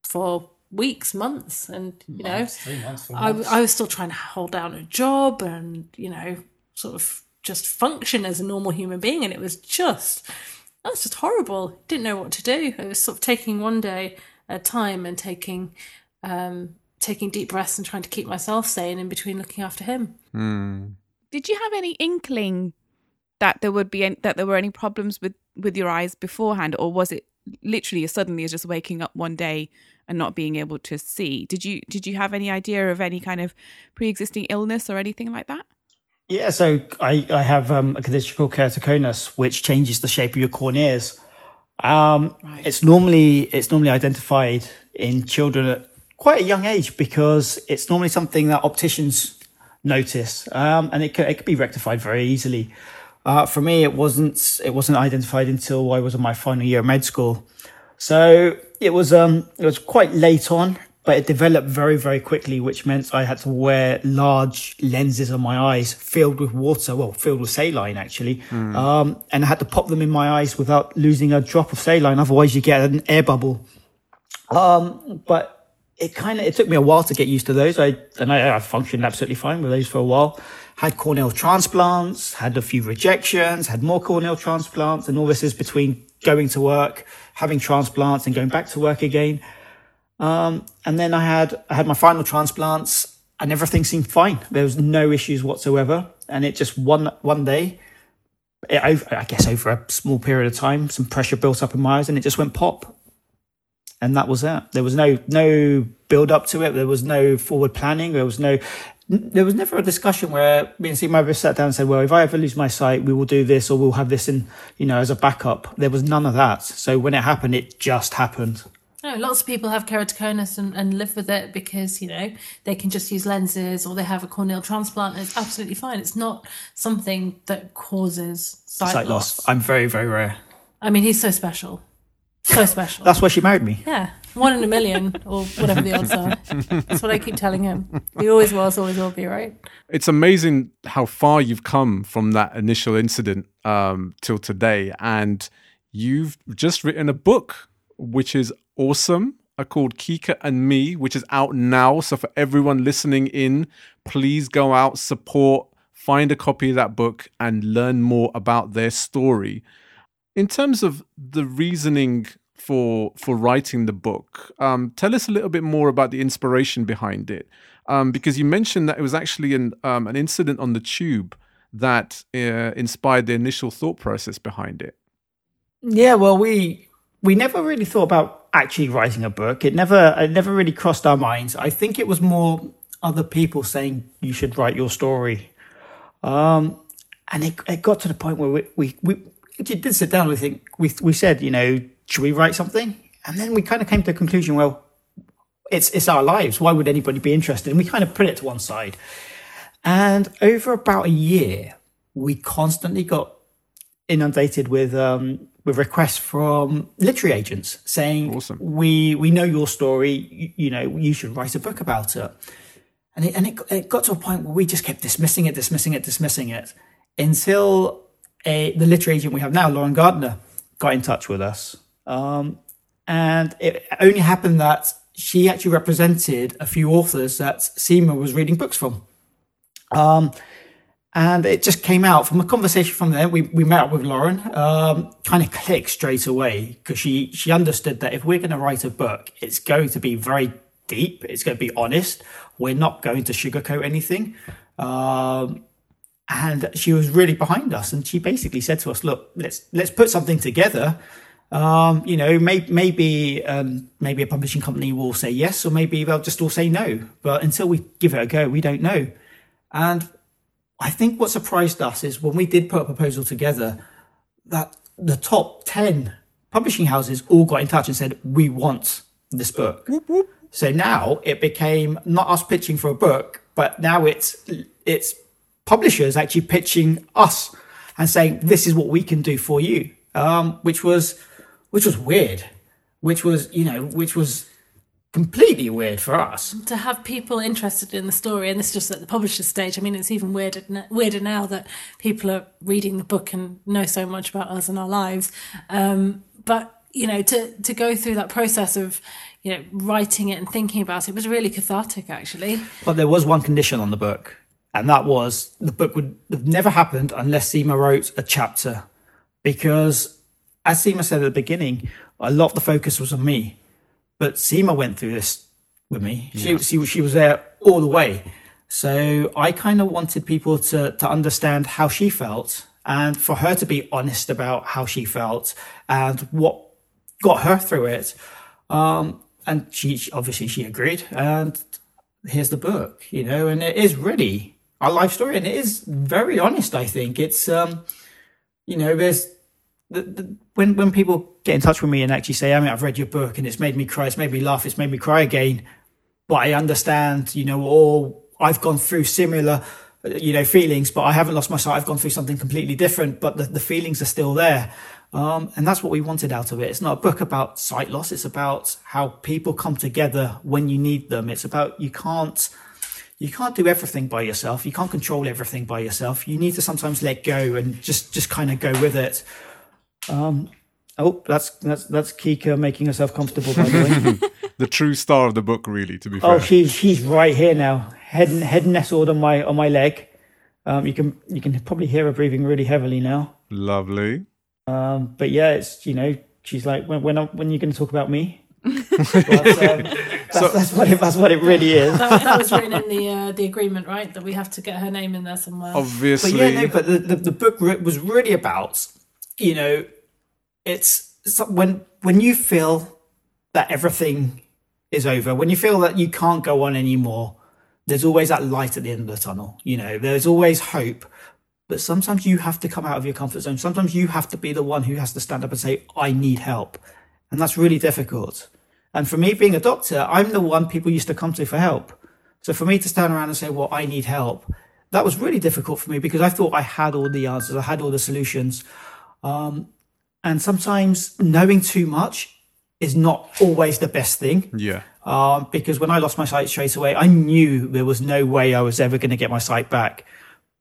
for weeks, months, and you know, three months, four I, I was still trying to hold down a job and you know, sort of just function as a normal human being, and it was just that's just horrible. Didn't know what to do. I was sort of taking one day at a time and taking um, taking deep breaths and trying to keep myself sane in between looking after him. Did you have any inkling that there would be any, that there were any problems with with your eyes beforehand, or was it literally as suddenly as just waking up one day and not being able to see? Did you did you have any idea of any kind of pre existing illness or anything like that? Yeah, so I, I have um, a condition called keratoconus, which changes the shape of your corneas. Um, It's normally it's normally identified in children at quite a young age because it's normally something that opticians notice, um, and it could, it could be rectified very easily. Uh, for me, it wasn't it wasn't identified until I was in my final year of med school. So it was um it was quite late on, but it developed very very quickly, which meant I had to wear large lenses on my eyes filled with water, well filled with saline actually, um, and I had to pop them in my eyes without losing a drop of saline. Otherwise, you get an air bubble. Um, but it kind of it took me a while to get used to those. I and I, I functioned absolutely fine with those for a while. Had corneal transplants, had a few rejections, had more corneal transplants, and all this is between going to work, having transplants, and going back to work again. Um, and then I had I had my final transplants, and everything seemed fine. There was no issues whatsoever, and it just one one day. It, I guess over a small period of time, some pressure built up in my eyes, and it just went pop and that was that. There was no no build up to it. There was no forward planning. There was no there was never a discussion where me and Steve Maverick sat down and said, "Well, if I ever lose my sight, we will do this, or we'll have this in, you know, as a backup." There was none of that. So when it happened, it just happened. No, lots of people have keratoconus and, and live with it because you know they can just use lenses or they have a corneal transplant. And it's absolutely fine. It's not something that causes sight, Sight loss. loss. I'm very, very rare. I mean, he's so special, so special. That's why she married me. yeah, one in a million or whatever the odds are. That's what I keep telling him. He always was, always will be, right? It's amazing how far you've come from that initial incident um, till today, and you've just written a book, which is awesome. uh, Called Kika and Me, which is out now. So for everyone listening in, please go out, support, find a copy of that book, and learn more about their story. In terms of the reasoning for for writing the book, um, tell us a little bit more about the inspiration behind it, um, because you mentioned that it was actually an um, an incident on the tube that uh, inspired the initial thought process behind it. Yeah, well, we we never really thought about actually writing a book. It never it never really crossed our minds. I think it was more other people saying you should write your story, um, and it, it got to the point where we we, we did sit down. We think we we said you know should we write something, and then we kind of came to the conclusion well. It's it's our lives. Why would anybody be interested? And we kind of put it to one side. And over about a year, we constantly got inundated with um, with requests from literary agents saying, Awesome. "We we know your story. You, you know, you should write a book about it." And it, and it, it got to a point where we just kept dismissing it, dismissing it, dismissing it, until a, the literary agent we have now, Lauren Gardner, got in touch with us. Um, and it only happened that she actually represented a few authors that Seema was reading books from. Um, and it just came out from a conversation from there. We, we met up with Lauren, um, kind of clicked straight away because she, she understood that if we're going to write a book, it's going to be very deep. It's going to be honest. We're not going to sugarcoat anything. Um, and she was really behind us. And she basically said to us, look, let's, let's put something together. Um, you know, may, maybe, um, maybe a publishing company will say yes, or maybe they'll just all say no. But until we give it a go, we don't know. And I think what surprised us is when we did put a proposal together that the top 10 publishing houses all got in touch and said, we want this book. So now it became not us pitching for a book, but now it's, it's publishers actually pitching us and saying, this is what we can do for you. Um, which was, which was weird, which was, you know, which was completely weird for us. to have people interested in the story, and this is just at the publisher stage. I mean, it's even weirder weirder now that people are reading the book and know so much about us and our lives. Um, but you know, to to go through that process of you know writing it and thinking about it was really cathartic, actually. But there was one condition on the book, and that was the book would have never happened unless Seema wrote a chapter. Because, as Seema said at the beginning, a lot of the focus was on me. But Seema went through this with me. She, she, she was there all the way. So I kind of wanted people to, to understand how she felt and for her to be honest about how she felt and what got her through it. Um, and she she- obviously she agreed. And here's the book, you know, and it is really a life story, and it is very honest. I think it's, um, you know, there's the, the, when when people get in touch with me and actually say, "I mean, I've read your book and it's made me cry, it's made me laugh, it's made me cry again," but I understand, you know, or I've gone through similar, you know, feelings, but I haven't lost my sight. I've gone through something completely different, but the, the feelings are still there. Um, and that's what we wanted out of it. It's not a book about sight loss. It's about how people come together when you need them. It's about you can't, you can't do everything by yourself. You can't control everything by yourself. You need to sometimes let go and just, just kind of go with it. Um, oh, that's, that's, that's Kika making herself comfortable, by the way. The true star of the book, really, to be fair. Oh, she's she's right here now, head head nestled on my on my leg. Um, you can you can probably hear her breathing really heavily now. Lovely. Um, but yeah, it's you know she's like when when, I, when you're going to talk about me. But, um, that's, that's what it, that's what it really is. That, that was written in the uh, the agreement, right? That we have to get her name in there somewhere. Obviously. But yeah, no, but the, the, the book re- was really about, you know, it's so- when when you feel that everything is over, when you feel that you can't go on anymore, there's always that light at the end of the tunnel. You know, there's always hope. But sometimes you have to come out of your comfort zone. Sometimes you have to be the one who has to stand up and say, I need help. And that's really difficult. And for me, being a doctor, I'm the one people used to come to for help. So for me to stand around and say, well, I need help, that was really difficult for me because I thought I had all the answers. I had all the solutions. Um, and sometimes knowing too much is not always the best thing. Yeah. Um, because when I lost my sight straight away, I knew there was no way I was ever going to get my sight back.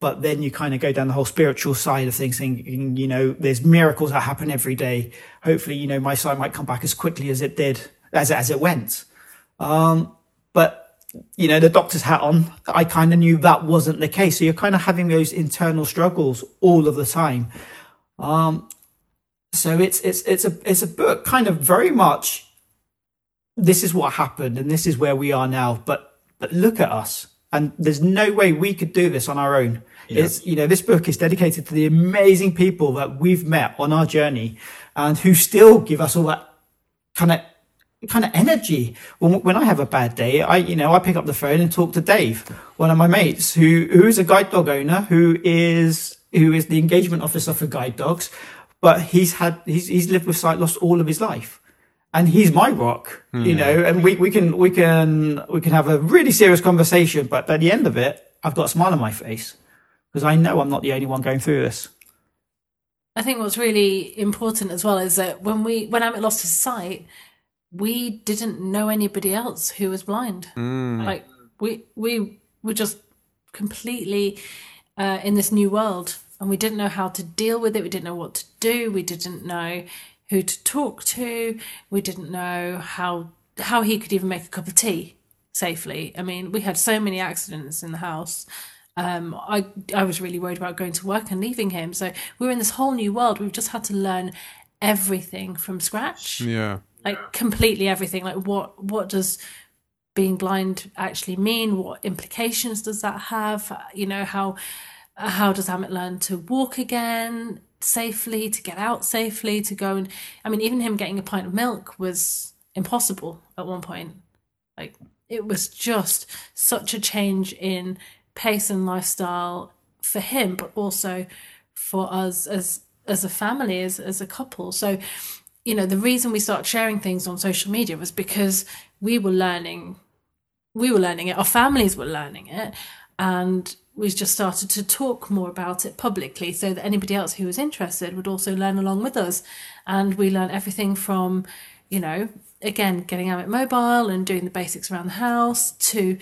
But then you kind of go down the whole spiritual side of things, thinking, you know, there's miracles that happen every day. Hopefully, you know, my sight might come back as quickly as it did, as, as it went. Um, but, you know, the doctor's hat on, I kind of knew that wasn't the case. So you're kind of having those internal struggles all of the time. Um, so it's, it's, it's a, it's a book kind of very much this is what happened and this is where we are now. But but look at us. And there's no way we could do this on our own. Yeah. It's you know, this book is dedicated to the amazing people that we've met on our journey and who still give us all that kind of kind of energy. When, when I have a bad day, I, you know, I pick up the phone and talk to Dave, one of my mates who, who is a guide dog owner, who is, who is the engagement officer for guide dogs, but he's had, he's, he's lived with sight loss all of his life and he's my rock, mm. you hmm. know, and we, we can, we can, we can have a really serious conversation, but at the end of it, I've got a smile on my face because I know I'm not the only one going through this. I think what's really important as well is that when we, when Amit lost his sight, we didn't know anybody else who was blind. Mm. Like we, we were just completely uh, in this new world and we didn't know how to deal with it. We didn't know what to do. We didn't know who to talk to. We didn't know how how he could even make a cup of tea safely. I mean, we had so many accidents in the house. Um, I I was really worried about going to work and leaving him. So we were in this whole new world. We've just had to learn everything from scratch. Yeah, like completely everything. Like what what does being blind actually mean? What implications does that have? You know how how does Amit learn to walk again? safely, to get out safely, to go and I mean, even him getting a pint of milk was impossible at one point. Like it was just such a change in pace and lifestyle for him, but also for us as as a family, as as a couple. So, you know, the reason we started sharing things on social media was because we were learning we were learning it, our families were learning it, and we just started to talk more about it publicly so that anybody else who was interested would also learn along with us. And we learned everything from, you know, again, getting Amit mobile and doing the basics around the house to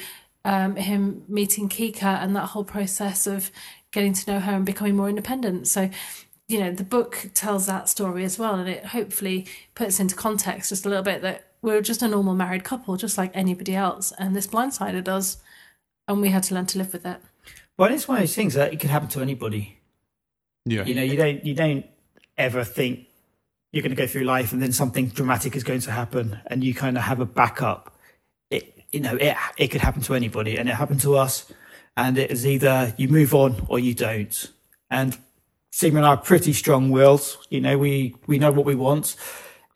um, him meeting Kika and that whole process of getting to know her and becoming more independent. So, you know, the book tells that story as well. And it hopefully puts into context just a little bit that we're just a normal married couple, just like anybody else. And this blindsided us. And we had to learn to live with it. Well, it's one of those things that it could happen to anybody. Yeah. You know, you don't you don't ever think you're going to go through life and then something dramatic is going to happen, and you kind of have a backup. It you know it it could happen to anybody, and it happened to us. And it is either you move on or you don't. And Seema and I are pretty strong willed. You know, we we know what we want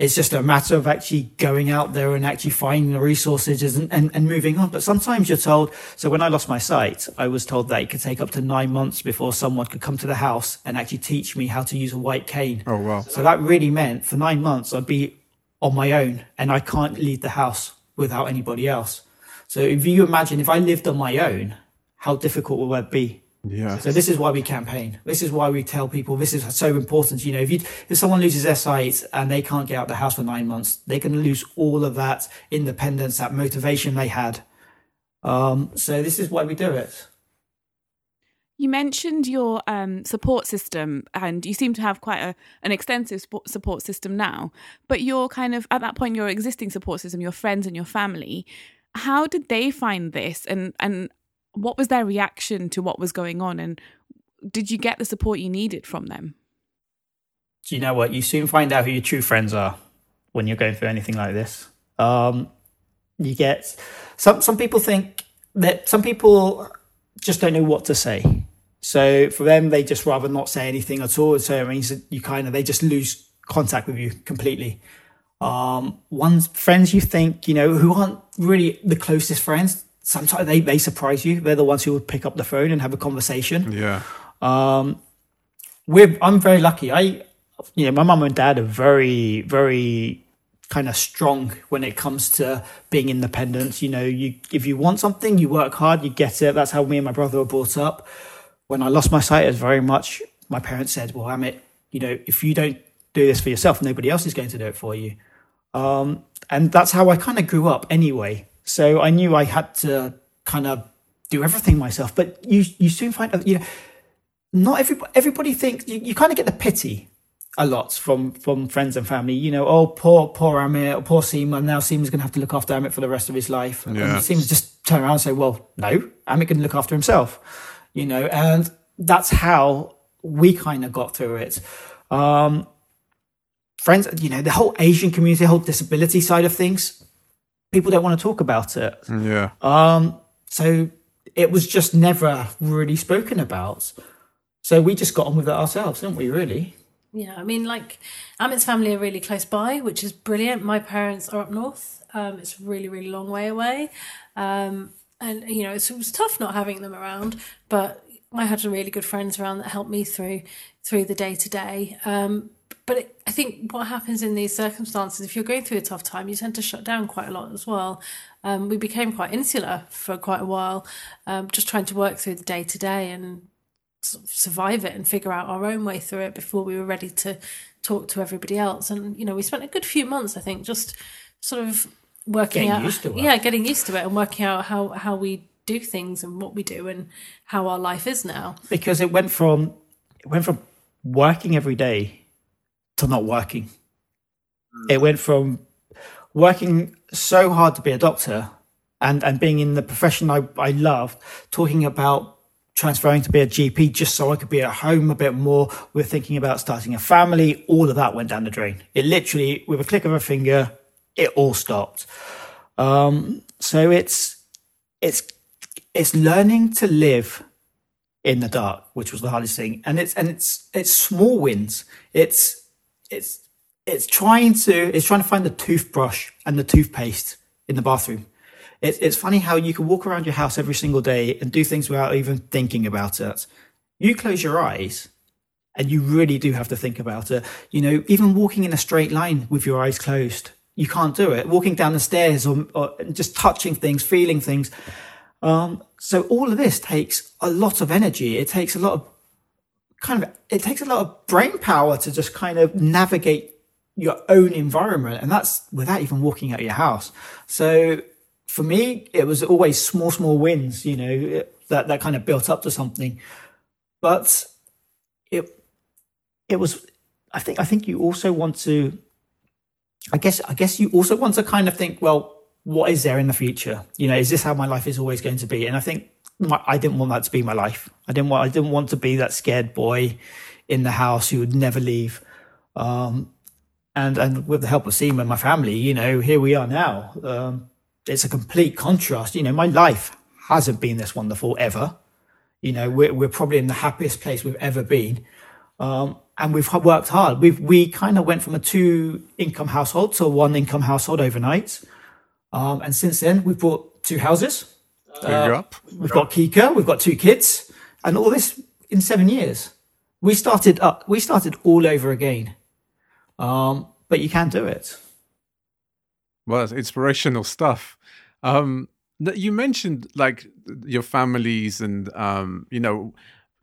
it's just a matter of actually going out there and actually finding the resources and, and, and, moving on. But sometimes you're told, so when I lost my sight, I was told that it could take up to nine months before someone could come to the house and actually teach me how to use a white cane. Oh, wow. So that really meant for nine months, I'd be on my own and I can't leave the house without anybody else. So if you imagine if I lived on my own, how difficult would that be? Yeah. So this is why we campaign. This is why we tell people this is so important. You know, if you, if someone loses their sight and they can't get out the house for nine months, they can lose all of that independence, that motivation they had. Um, so this is why we do it. You mentioned your um, support system, and you seem to have quite a, an extensive support system now. But your kind of at that point, your existing support system, your friends and your family, how did they find this, and and what was their reaction to what was going on? And did you get the support you needed from them? Do you know what? You soon find out who your true friends are when you're going through anything like this. Um, you get some some people think that some people just don't know what to say. So for them they just rather not say anything at all. So it means that you kind of they just lose contact with you completely. Um, one's friends you think you know who aren't really the closest friends sometimes they, they surprise you. They're the ones who would pick up the phone and have a conversation. Yeah. Um, we're, I'm very lucky. I, you know, my mum and dad are very, very kind of strong when it comes to being independent. You know, you if you want something, you work hard, you get it. That's how me and my brother were brought up. When I lost my sight, it was very much my parents said, "Well, Amit, you know, if you don't do this for yourself, nobody else is going to do it for you." Um, and that's how I kind of grew up anyway. So I knew I had to kind of do everything myself. But you you soon find out, you know, not everybody everybody thinks you, you kind of get the pity a lot from from friends and family. You know, oh poor poor Amit, or poor Seema. Now Seema's going to have to look after Amit for the rest of his life. And Yeah. Seema just turn around and say, well, no, Amit can look after himself. You know, and that's how we kind of got through it. Um, friends, you know, the whole Asian community, the whole disability side of things, people don't want to talk about it. Yeah. Um, so it was just never really spoken about. So we just got on with it ourselves, didn't we? Really? Yeah, I mean, like Amit's family are really close by, which is brilliant. My parents are up north. Um, it's a really, really long way away. Um, and, you know, it's, it was tough not having them around, but I had some really good friends around that helped me through through the day to day. Um, But it, I think what happens in these circumstances, if you're going through a tough time, you tend to shut down quite a lot as well. Um, we became quite insular for quite a while, um, just trying to work through the day to day and sort of survive it and figure out our own way through it before we were ready to talk to everybody else. And you know, we spent a good few months, I think, just sort of working Getting out, used to it. yeah, getting used to it and working out how how we do things and what we do and how our life is now. because it went from it went from working every day to not working. It went from working so hard to be a doctor and and being in the profession I, I loved, talking about transferring to be a GP just so I could be at home a bit more. We're thinking about starting a family. All of that went down the drain. It literally, with a click of a finger, it all stopped. Um, so it's it's it's learning to live in the dark, which was the hardest thing. And it's and it's it's small wins. It's it's it's trying to it's trying to find the toothbrush and the toothpaste in the bathroom. It's it's funny how you can walk around your house every single day and do things without even thinking about it. You close your eyes and you really do have to think about it. You know, even walking in a straight line with your eyes closed, you can't do it. Walking down the stairs or, or just touching things, feeling things. Um, so all of this takes a lot of energy. It takes a lot of kind of it takes a lot of brain power to just kind of navigate your own environment, and that's without even walking out of your house. So for me, it was always small, small wins. You know that that kind of built up to something, but it it was. I think I think you also want to. I guess I guess you also want to kind of think, well, what is there in the future? You know, is this how my life is always going to be? And I think my, I didn't want that to be my life. I didn't want I didn't want to be that scared boy in the house who would never leave. Um, and and with the help of Seema and my family, you know, here we are now. Um, it's a complete contrast. You know, my life hasn't been this wonderful ever. You know, we're we're probably in the happiest place we've ever been. Um, and we've worked hard. We've we kind of went from a two income household to a one income household overnight. Um, and since then, we've bought two houses. Up. We've got Kika, we've got two kids, and all this in seven years. We started up, we started all over again. Um, but you can do it. Well, it's inspirational stuff. Um, you mentioned like your families and um, you know,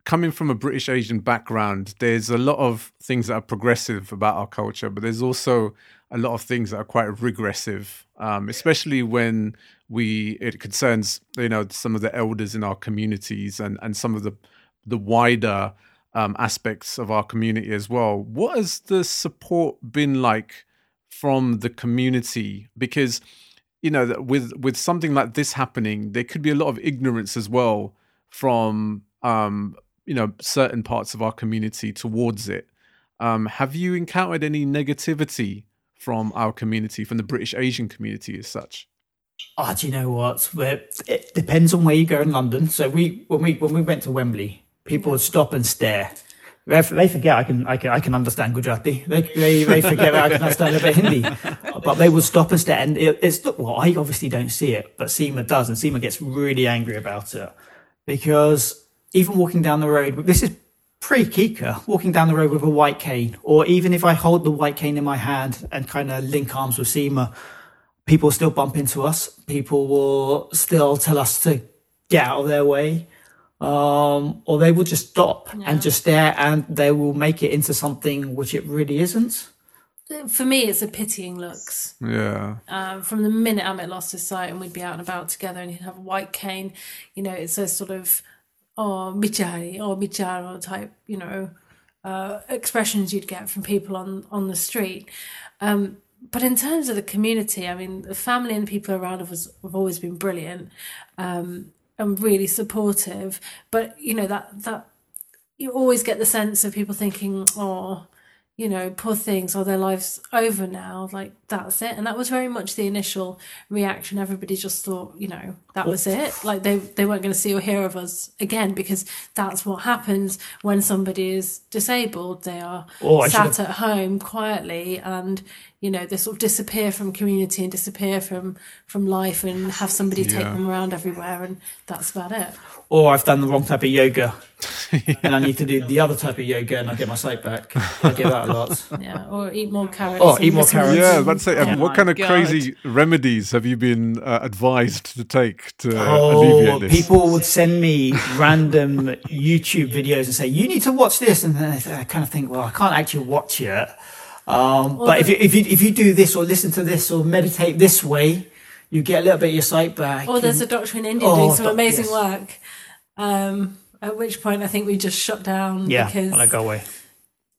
coming from a British Asian background, there's a lot of things that are progressive about our culture, but there's also a lot of things that are quite regressive, um, especially when we it concerns you know some of the elders in our communities and and some of the the wider um, aspects of our community as well. What has the support been like from the community? Because you know with with something like this happening, there could be a lot of ignorance as well from um, you know certain parts of our community towards it. Um, have you encountered any negativity from our community, from the British Asian community as such? Oh, do you know what? It depends on where you go in London. So we when we when we went to Wembley, people would stop and stare. They forget I can I can I can understand Gujarati. They they, they forget I can understand a bit Hindi. but they will stop us there. And it, it's well, I obviously don't see it, but Seema does, and Seema gets really angry about it because even walking down the road, this is pre-Kika, walking down the road with a white cane, or even if I hold the white cane in my hand and kind of link arms with Seema, people still bump into us. People will still tell us to get out of their way. Um, or they will just stop Yeah. and just stare and they will make it into something which it really isn't. For me, it's a pitying looks. Yeah. um, from the minute Amit lost his sight and we'd be out and about together and he'd have a white cane, you know, it's a sort of, oh, michari or micharo type, you know, uh, expressions you'd get from people on, on the street. Um, but in terms of the community, I mean, the family and the people around us have always been brilliant um, and really supportive. But, you know, that, that, you always get the sense of people thinking, oh, you know, poor things, are their lives over now? Like, that's it. And that was very much the initial reaction. Everybody just thought, you know, that was it. Like, they, they weren't going to see or hear of us again because that's what happens when somebody is disabled. They are Oh, sat at home quietly and, you know, they sort of disappear from community and disappear from, from life and have somebody take Yeah. them around everywhere. And that's about it. Or I've done the wrong type of yoga and I need to do the other type of yoga and I get my sight back. I get that a lot. Yeah. Or eat more carrots. Oh, eat more carrots. Yeah, I was about um, Oh what kind of God. crazy remedies have you been uh, advised to take to Oh, alleviate this? people would send me random YouTube videos and say, "You need to watch this," and then I kind of think, "Well, I can't actually watch it." Um, but if you, if you if you do this or listen to this or meditate this way, you get a little bit of your sight back. Or there's a doctor in India Oh, doing some doc- amazing yes. work. Um, at which point, I think we just shut down yeah, because I go away.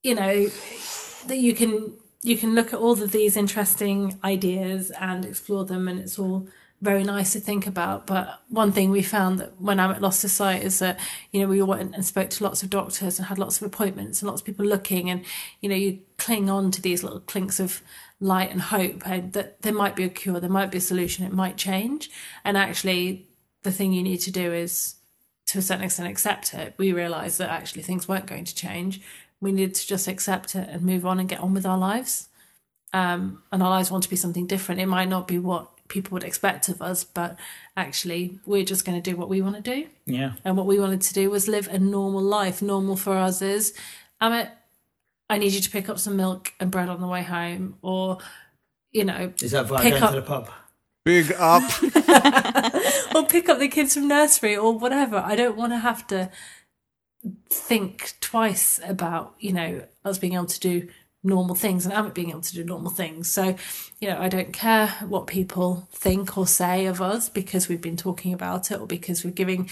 you know that you can you can look at all of these interesting ideas and explore them, and it's all very nice to think about. But one thing we found that when Amit lost his sight is that you know we went and spoke to lots of doctors and had lots of appointments and lots of people looking, and you know you cling on to these little clinks of light and hope, and that there might be a cure, there might be a solution, it might change, and actually the thing you need to do is to a certain extent accept it. We realised that actually things weren't going to change. We needed to just accept it and move on and get on with our lives. Um, and our lives want to be something different. It might not be what people would expect of us, but actually we're just going to do what we want to do. Yeah, And what we wanted to do was live a normal life. Normal for us is, Amit, I need you to pick up some milk and bread on the way home, or you know, is that via Pick going up- to the pub? Big up. or pick up the kids from nursery or whatever. I don't want to have to think twice about, you know, us being able to do normal things and haven't being able to do normal things. So, you know, I don't care what people think or say of us because we've been talking about it or because we're giving,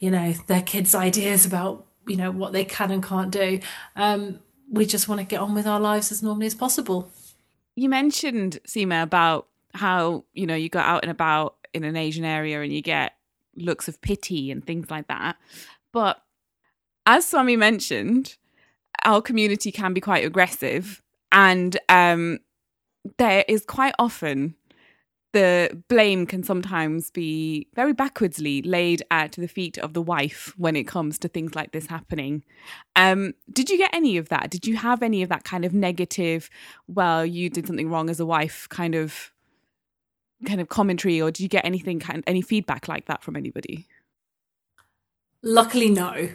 you know, their kids ideas about, you know, what they can and can't do. Um, we just want to get on with our lives as normally as possible. You mentioned Seema about how you know you got out and about in an Asian area and you get looks of pity and things like that. But as Swami mentioned, our community can be quite aggressive, and um, there is quite often the blame can sometimes be very backwardsly laid at the feet of the wife when it comes to things like this happening. Um, did you get any of that? Did you have any of that kind of negative, well, you did something wrong as a wife kind of kind of commentary, or did you get anything kind any feedback like that from anybody? Luckily, no.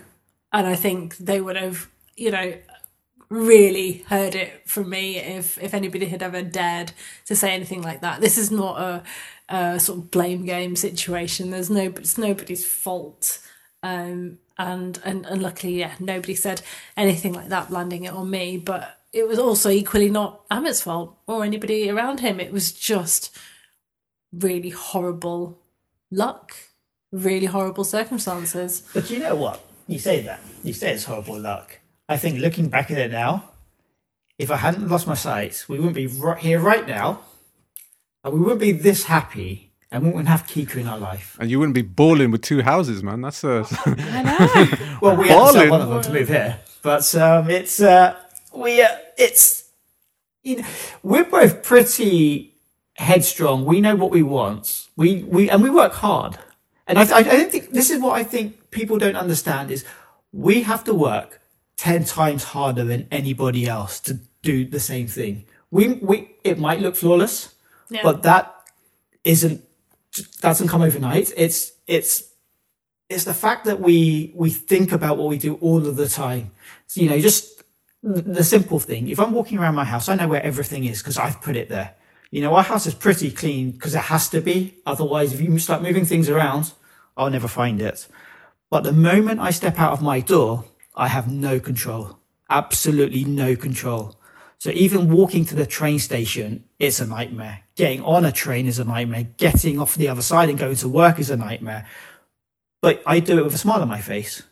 And I think they would have, you know, really heard it from me if if anybody had ever dared to say anything like that. This is not a, a sort of blame game situation. There's no, it's nobody's fault. Um, and, and and luckily, yeah, nobody said anything like that, landing it on me. But it was also equally not Amit's fault or anybody around him. It was just really horrible luck, really horrible circumstances. But you know what? You say that. You say it's horrible luck. I think looking back at it now, if I hadn't lost my sight, we wouldn't be right here right now. And we wouldn't be this happy and we wouldn't have Kika in our life. and you wouldn't be balling with two houses, man. That's a. I know. Well, we had to sell one of them to move here. But um, it's, uh, we, uh, it's, you know, we're both pretty headstrong. We know what we want. We, we, and we work hard. And I, I, I don't think, this is what I think people don't understand is we have to work 10 times harder than anybody else to do the same thing. We, we, it might look flawless, Yeah. but that isn't doesn't come overnight. It's it's it's the fact that we we think about what we do all of the time. So, you know, just the the simple thing. If I'm walking around my house, I know where everything is because I've put it there. You know, our house is pretty clean because it has to be. Otherwise, if you start moving things around, I'll never find it. But the moment I step out of my door, I have no control. Absolutely no control. So even walking to the train station is a nightmare. Getting on a train is a nightmare. Getting off the other side and going to work is a nightmare. But I do it with a smile on my face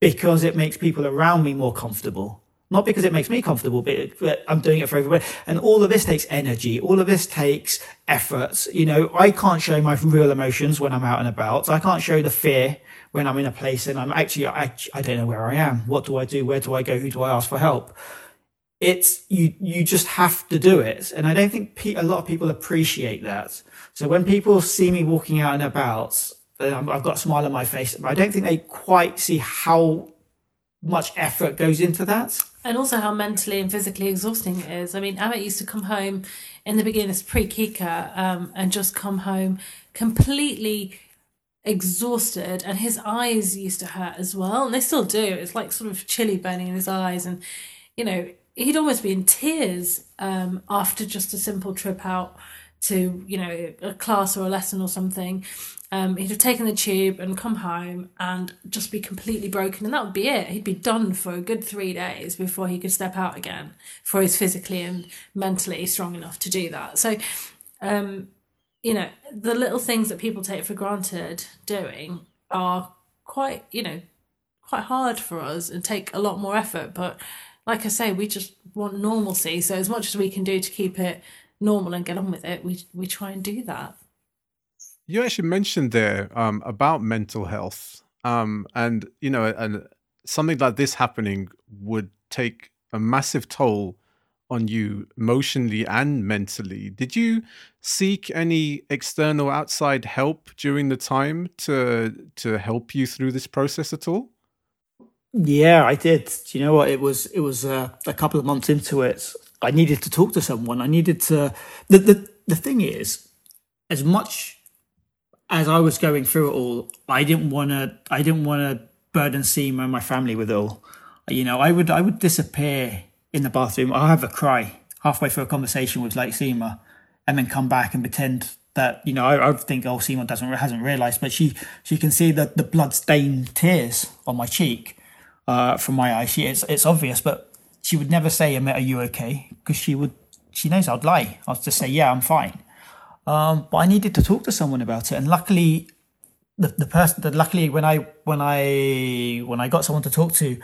because it makes people around me more comfortable. Not because it makes me comfortable, but, I'm doing it for everybody. And all of this takes energy. All of this takes efforts. You know, I can't show my real emotions when I'm out and about. I can't show the fear when I'm in a place and I'm actually, I, I don't know where I am. What do I do? Where do I go? Who do I ask for help? It's, you, you just have to do it. And I don't think pe- a lot of people appreciate that. So when people see me walking out and about, um, I've got a smile on my face, but I don't think they quite see how much effort goes into that. And also how mentally and physically exhausting it is. I mean, Amit used to come home in the beginning as pre Kika um, and just come home completely exhausted, and his eyes used to hurt as well, and they still do. It's like sort of chili burning in his eyes, and you know, he'd almost be in tears um, after just a simple trip out to you know a class or a lesson or something um, he'd have taken the tube and come home and just be completely broken and that would be it. He'd be done for a good three days before he could step out again before he's physically and mentally strong enough to do that. So um, you know the little things that people take for granted doing are quite you know quite hard for us and take a lot more effort. But like i say we just want normalcy. So as much as we can do to keep it normal and get on with it we we try and do that You actually mentioned there um, about mental health, um, and you know, and something like this happening would take a massive toll on you emotionally and mentally. Did you seek any external outside help during the time to to help you through this process at all? Yeah, I did. Do you know what? It was it was uh, a couple of months into it. I needed to talk to someone. I needed to. The the the thing is, as much as I was going through it all, I didn't want to. I didn't want to burden Seema and my family with it all. You know, I would I would disappear in the bathroom. I'll have a cry halfway through a conversation with like Seema, and then come back and pretend that you know I, I think oh Seema doesn't hasn't realised, but she she can see the the blood stained tears on my cheek uh, from my eye. She it's it's obvious, but she would never say, "Amit, are you okay?" Because she would she knows I'd lie. I'll just say, "Yeah, I'm fine." Um, but I needed to talk to someone about it, and luckily, the the person that luckily when I when I when I got someone to talk to,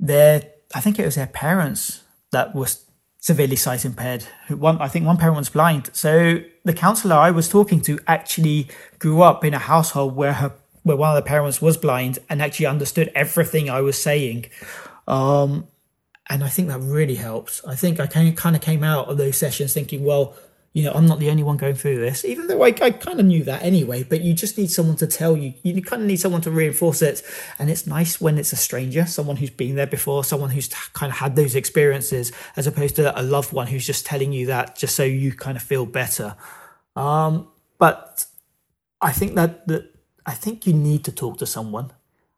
their I think it was their parents that was severely sight impaired. One I think one parent was blind. So the counsellor I was talking to actually grew up in a household where her where one of the parents was blind and actually understood everything I was saying. Um, and I think that really helped. I think I kind of came out of those sessions thinking, well, you know, I'm not the only one going through this, even though I, I kind of knew that anyway. But you just need someone to tell you. You kind of need someone to reinforce it. And it's nice when it's a stranger, someone who's been there before, someone who's kind of had those experiences, as opposed to a loved one who's just telling you that just so you kind of feel better. Um, but I think that, that I think you need to talk to someone.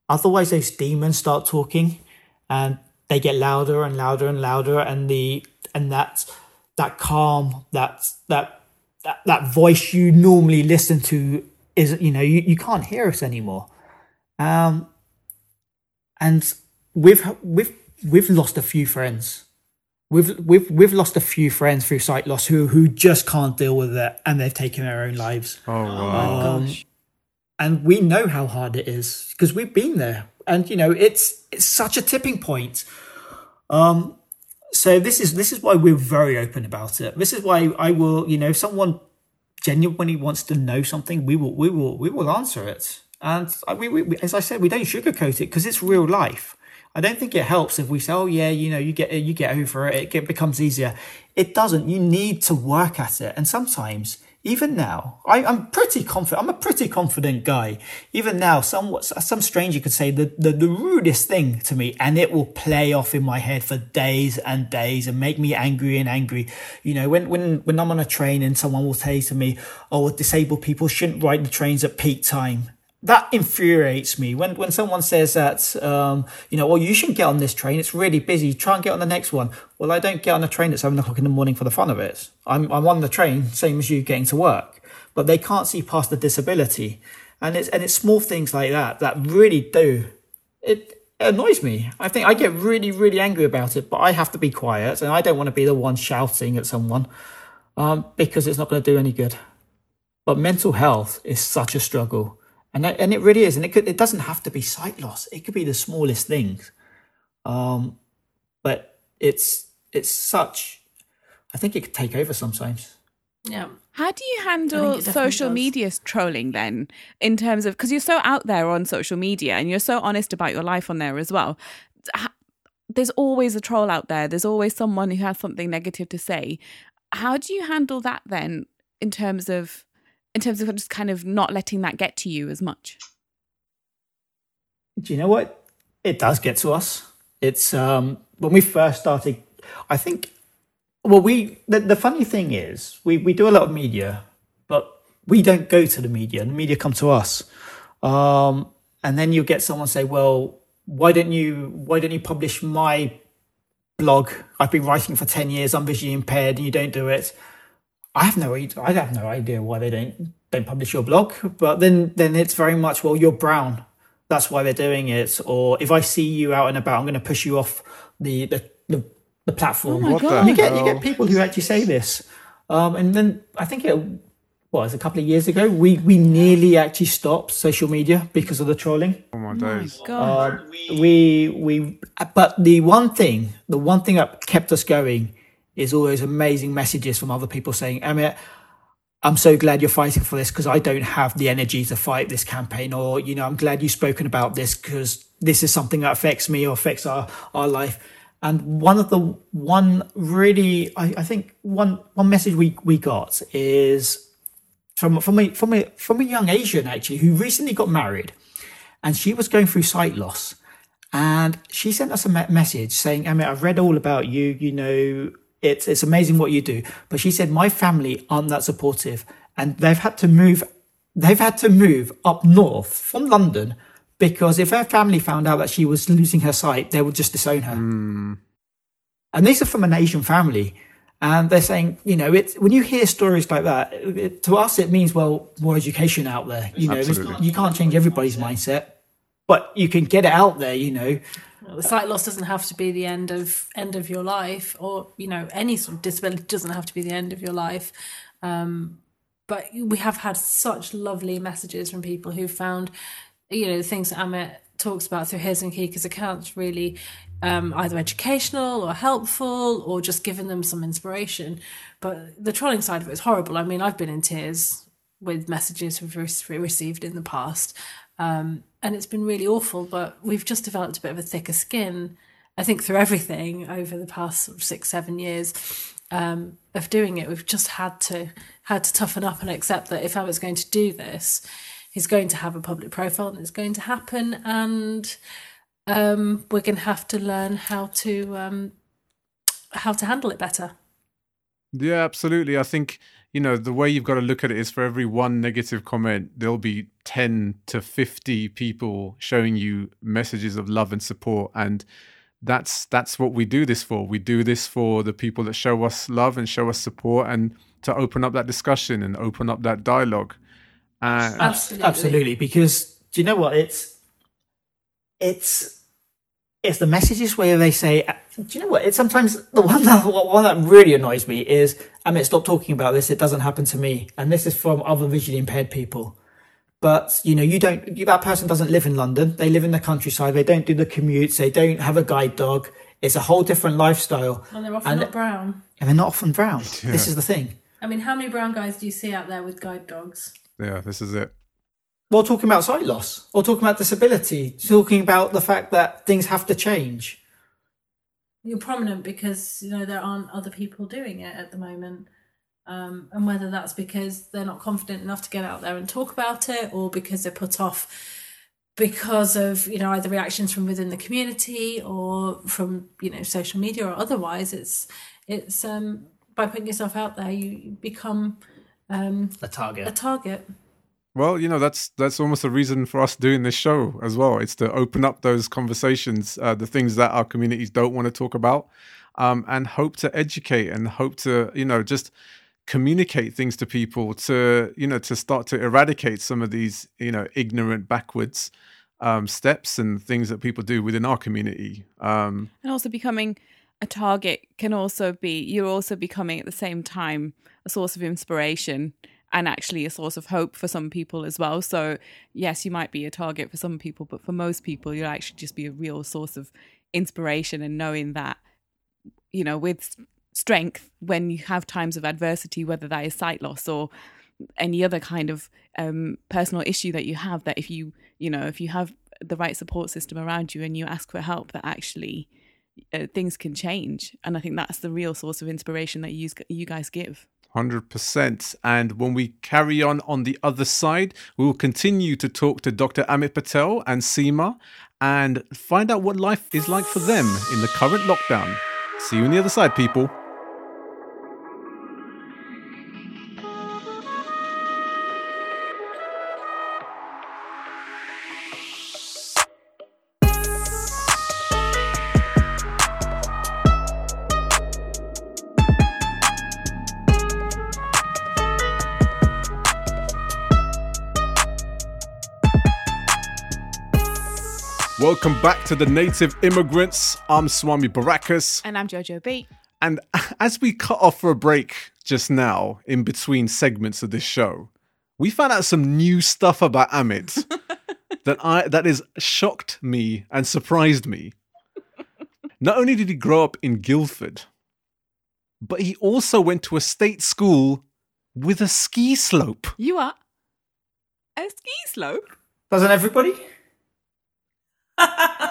Otherwise, those demons start talking, and they get louder and louder and louder, and the and that that calm, that that that, that voice you normally listen to is you know you, you can't hear us anymore. Um, and we've we've we've lost a few friends. We've we've we've lost a few friends through sight loss who who just can't deal with it, and they've taken their own lives. Oh wow! Um, and we know how hard it is because we've been there, and you know it's it's such a tipping point. Um, so this is this is why we're very open about it. This is why I will, you know, if someone genuinely wants to know something, we will we will we will answer it. And we, we, as I said, we don't sugarcoat it because it's real life. I don't think it helps if we say, "Oh yeah, you know, you get you get over it, it becomes easier." It doesn't. You need to work at it, and sometimes even now, I, I'm pretty confident. I'm a pretty confident guy. Even now, some some stranger could say the, the, the rudest thing to me, and it will play off in my head for days and days and make me angry and angry. You know, when when when I'm on a train and someone will say to me, "Oh, disabled people shouldn't ride the trains at peak time," that infuriates me. When when someone says that um, you know well you shouldn't get on this train. It's really busy. Try and get on the next one. Well i don't get on a train at seven o'clock in the morning for the fun of it. I'm, I'm on the train same as you getting to work. But they can't see past the disability. And it's and it's small things like that that really do it annoys me. I think i get really really angry about it but i have to be quiet and i don't want to be the one shouting at someone um, because it's not going to do any good. But mental health is such a struggle and that, and it really is, and it could it doesn't have to be sight loss. It could be the smallest things, um, but it's it's such. I think it could take over sometimes. Yeah. How do you handle social does. media trolling then, in terms of because you're so out there on social media and you're so honest about your life on there as well? There's always a troll out there. There's always someone who has something negative to say. How do you handle that then, in terms of in terms of just kind of not letting that get to you as much? Do you know what? It does get to us. It's um, when we first started. I think. Well, we the, the funny thing is we we do a lot of media, but we don't go to the media. The media come to us, um, and then you get someone say, "Well, why don't you why don't you publish my blog? I've been writing for ten years. I'm visually impaired, and you don't do it." I have no I have no idea why they don't don't publish your blog. But then then it's very much well you're brown, that's why they're doing it. Or if I see you out and about, I'm going to push you off the the the, the platform. Oh God. You get you get people who actually say this, um, and then I think it was a couple of years ago we we nearly actually stopped social media because of the trolling. Oh my days! Oh my God. Uh, we we but the one thing the one thing that kept us going is all those amazing messages from other people saying, Amit, I'm so glad you're fighting for this because I don't have the energy to fight this campaign. Or, you know, I'm glad you've spoken about this because this is something that affects me or affects our, our life. And one of the one really, I, I think one, one message we, we got is from, from a, from a, from a young Asian actually who recently got married and she was going through sight loss. And she sent us a message saying, Amit, I've read all about you. You know, it's it's amazing what you do. But she said my family aren't that supportive, and they've had to move. They've had to move up north from London because if her family found out that she was losing her sight, they would just disown her. Mm. And these are from an Asian family. And they're saying, you know, it's when you hear stories like that, it, to us, it means, well, more education out there. You know, you can't change everybody's mindset, but you can get it out there, you know. The sight loss doesn't have to be the end of end of your life, or you know, any sort of disability doesn't have to be the end of your life. Um, but we have had such lovely messages from people who found, you know, the things that Amit talks about through his and Kika's accounts really um, either educational or helpful or just giving them some inspiration. But the trolling side of it is horrible. I mean, I've been in tears with messages we've received in the past. Um, and it's been really awful. But we've just developed a bit of a thicker skin, I think, through everything over the past sort of six, seven years um, of doing it. We've just had to had to toughen up and accept that if I was going to do this, he's going to have a public profile and it's going to happen, and um, we're going to have to learn how to um, how to handle it better. Yeah, absolutely. I think you know the way you've got to look at it is for every one negative comment there'll be 10 to 50 people showing you messages of love and support and that's that's what we do this for. We do this for the people that show us love and show us support and to open up that discussion and open up that dialogue. Uh, absolutely. absolutely because do you know what? It's it's it's the messages where they say, uh, do you know what? It's sometimes the one that one that really annoys me is, I mean, stop talking about this. It doesn't happen to me, and this is from other visually impaired people. But you know, you don't. That person doesn't live in London. They live in the countryside. They don't do the commutes. They don't have a guide dog. It's a whole different lifestyle. And they're often and, not brown. And they're not often brown. Yeah. This is the thing. I mean, how many brown guys do you see out there with guide dogs? Yeah, this is it. Well, talking about sight loss or talking about disability, talking about the fact that things have to change. You're prominent because you know there aren't other people doing it at the moment. Um, and whether that's because they're not confident enough to get out there and talk about it, or because they're put off because of you know either reactions from within the community or from you know social media or otherwise. It's it's um, by putting yourself out there, you become um, a target. A target. Well, you know that's that's almost a reason for us doing this show as well. It's to open up those conversations, uh, the things that our communities don't want to talk about, um, and hope to educate and hope to you know just communicate things to people to you know to start to eradicate some of these you know ignorant backwards um, steps and things that people do within our community. Um, and also becoming a target can also be you're also becoming at the same time a source of inspiration and actually a source of hope for some people as well. So, yes, you might be a target for some people, but for most people, you'll actually just be a real source of inspiration and knowing that, you know, with strength, when you have times of adversity, whether that is sight loss or any other kind of um, personal issue that you have, that if you, you know, if you have the right support system around you and you ask for help, that actually uh, things can change. And I think that's the real source of inspiration that you, you guys give. 100%. And when we carry on on the other side, we will continue to talk to Dr. Amit Patel and Seema and find out what life is like for them in the current lockdown. See you on the other side, people. Welcome back to the Native Immigrants. I'm Swami Barakas. And I'm Jojo B. And as we cut off for a break just now, in between segments of this show, we found out some new stuff about Amit that I that has shocked me and surprised me. Not only did he grow up in Guildford, but he also went to a state school with a ski slope. You are a ski slope? Doesn't everybody?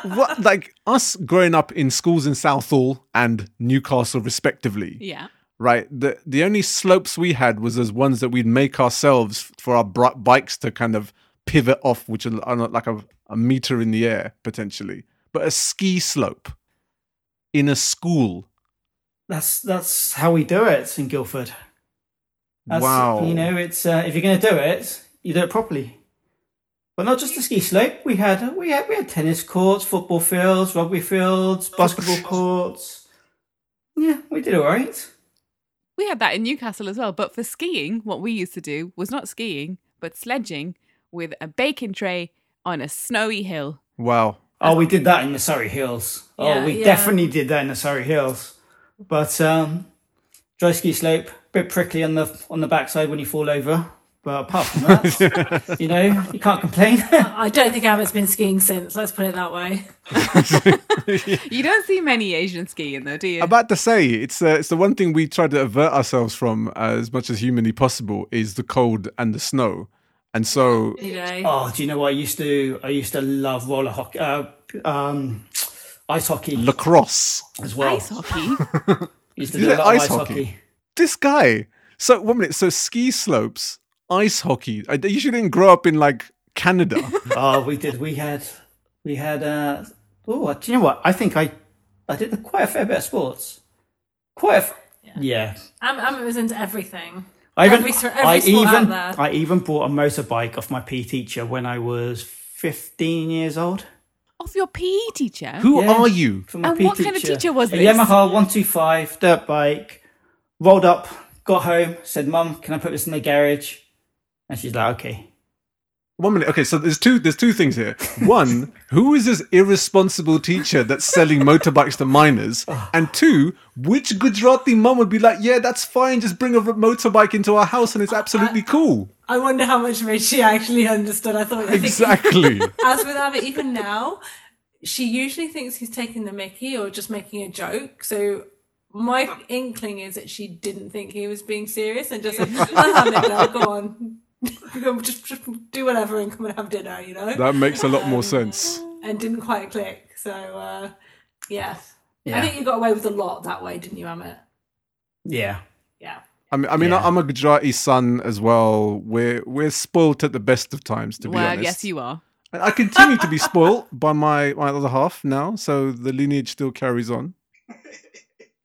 What like us growing up in schools in Southall and Newcastle respectively. Yeah. Right. The the only slopes we had was as ones that we'd make ourselves for our br- bikes to kind of pivot off, which are like a, a meter in the air potentially. But a ski slope in a school. That's that's how we do it in Guildford. That's, wow. You know, it's uh, if you're going to do it, you do it properly. But not just the ski slope. We had we had we had tennis courts, football fields, rugby fields, basketball courts. Yeah, we did all right. We had that in Newcastle as well. But for skiing, what we used to do was not skiing, but sledging with a baking tray on a snowy hill. Wow. Oh, we did that in the Surrey Hills. Yeah, oh, we yeah. definitely did that in the Surrey Hills. But um, dry ski slope, bit prickly on the on the backside when you fall over. But apart from that, you know, you can't complain. I don't think Amit's been skiing since. Let's put it that way. You don't see many Asian skiing though, do you? About to say it's uh, it's the one thing we try to avert ourselves from uh, as much as humanly possible is the cold and the snow, and so You know. oh, do you know what I used to? I used to love roller hockey, uh, um, ice hockey lacrosse. as well. Ice hockey. Used to Is do a it lot of ice ice hockey? hockey. This guy. So one minute. So ski slopes, ice hockey. I, you didn't grow up in like Canada. oh, we did. We had, we had. Uh, oh, do you know what? I think I, I did quite a fair bit of sports. Quite a, f- yeah. Am- Amit was into everything. I even, Every every I even. I even bought a motorbike off my PE teacher when I was fifteen years old. Off your PE teacher? Who Yeah. are you? For And PE what kind of teacher was a this? Yamaha one two five dirt bike. Rolled up, got home, said, "Mum, can I put this in the garage?" And she's like, "Okay." One minute. Okay, so there's two. There's two things here. One, who is this irresponsible teacher that's selling motorbikes to minors? And two, which Gujarati mum would be like, "Yeah, that's fine. Just bring a motorbike into our house, and it's absolutely cool." I wonder how much of it she actually understood. I thought I think- Exactly. as with Amit, even now, she usually thinks he's taking the Mickey or just making a joke. So my inkling is that she didn't think he was being serious and just said, "Ah, no, no, go on, just, just do whatever and come and have dinner," you know, that makes a lot more sense. and didn't quite click. So uh, yeah. I think you got away with a lot that way, didn't you, Amit? yeah. Yeah. I mean, I mean, Yeah. I'm a Gujarati son as well. We're we're spoilt at the best of times, to be well, honest. yes, you are. I I continue to be spoilt by my my other half now, so the lineage still carries on.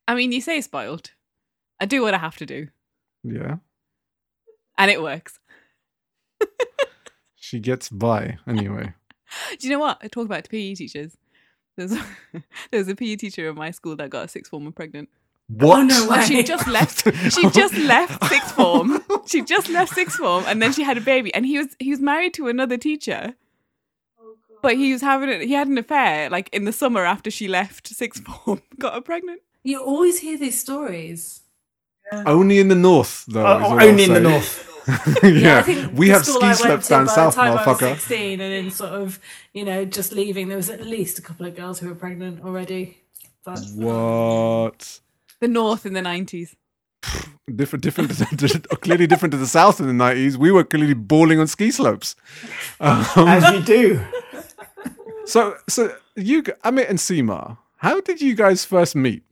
I mean, you say spoiled. I do what I have to do, Yeah, and it works. She gets by anyway. Do you know what? I talk about PE teachers. There's there's a PE teacher in my school that got a sixth former pregnant. What? Oh, no Well, she just left. She just left sixth form. She just left sixth form, and then she had a baby. And he was he was married to another teacher, but he was having it. He had an affair like in the summer after she left sixth form. Got her pregnant. You always hear these stories. Only in the north, though. Uh, only in the north. yeah, I think we the have ski I slopes down by south, the time I was motherfucker. 16 and then sort of, you know, just leaving, there was at least a couple of girls who were pregnant already. But What? The North in the nineties. Different, different, clearly different to the south in the nineties. We were clearly bawling on ski slopes. Um, As you do. so, so you, g- Amit and Seema, how did you guys first meet?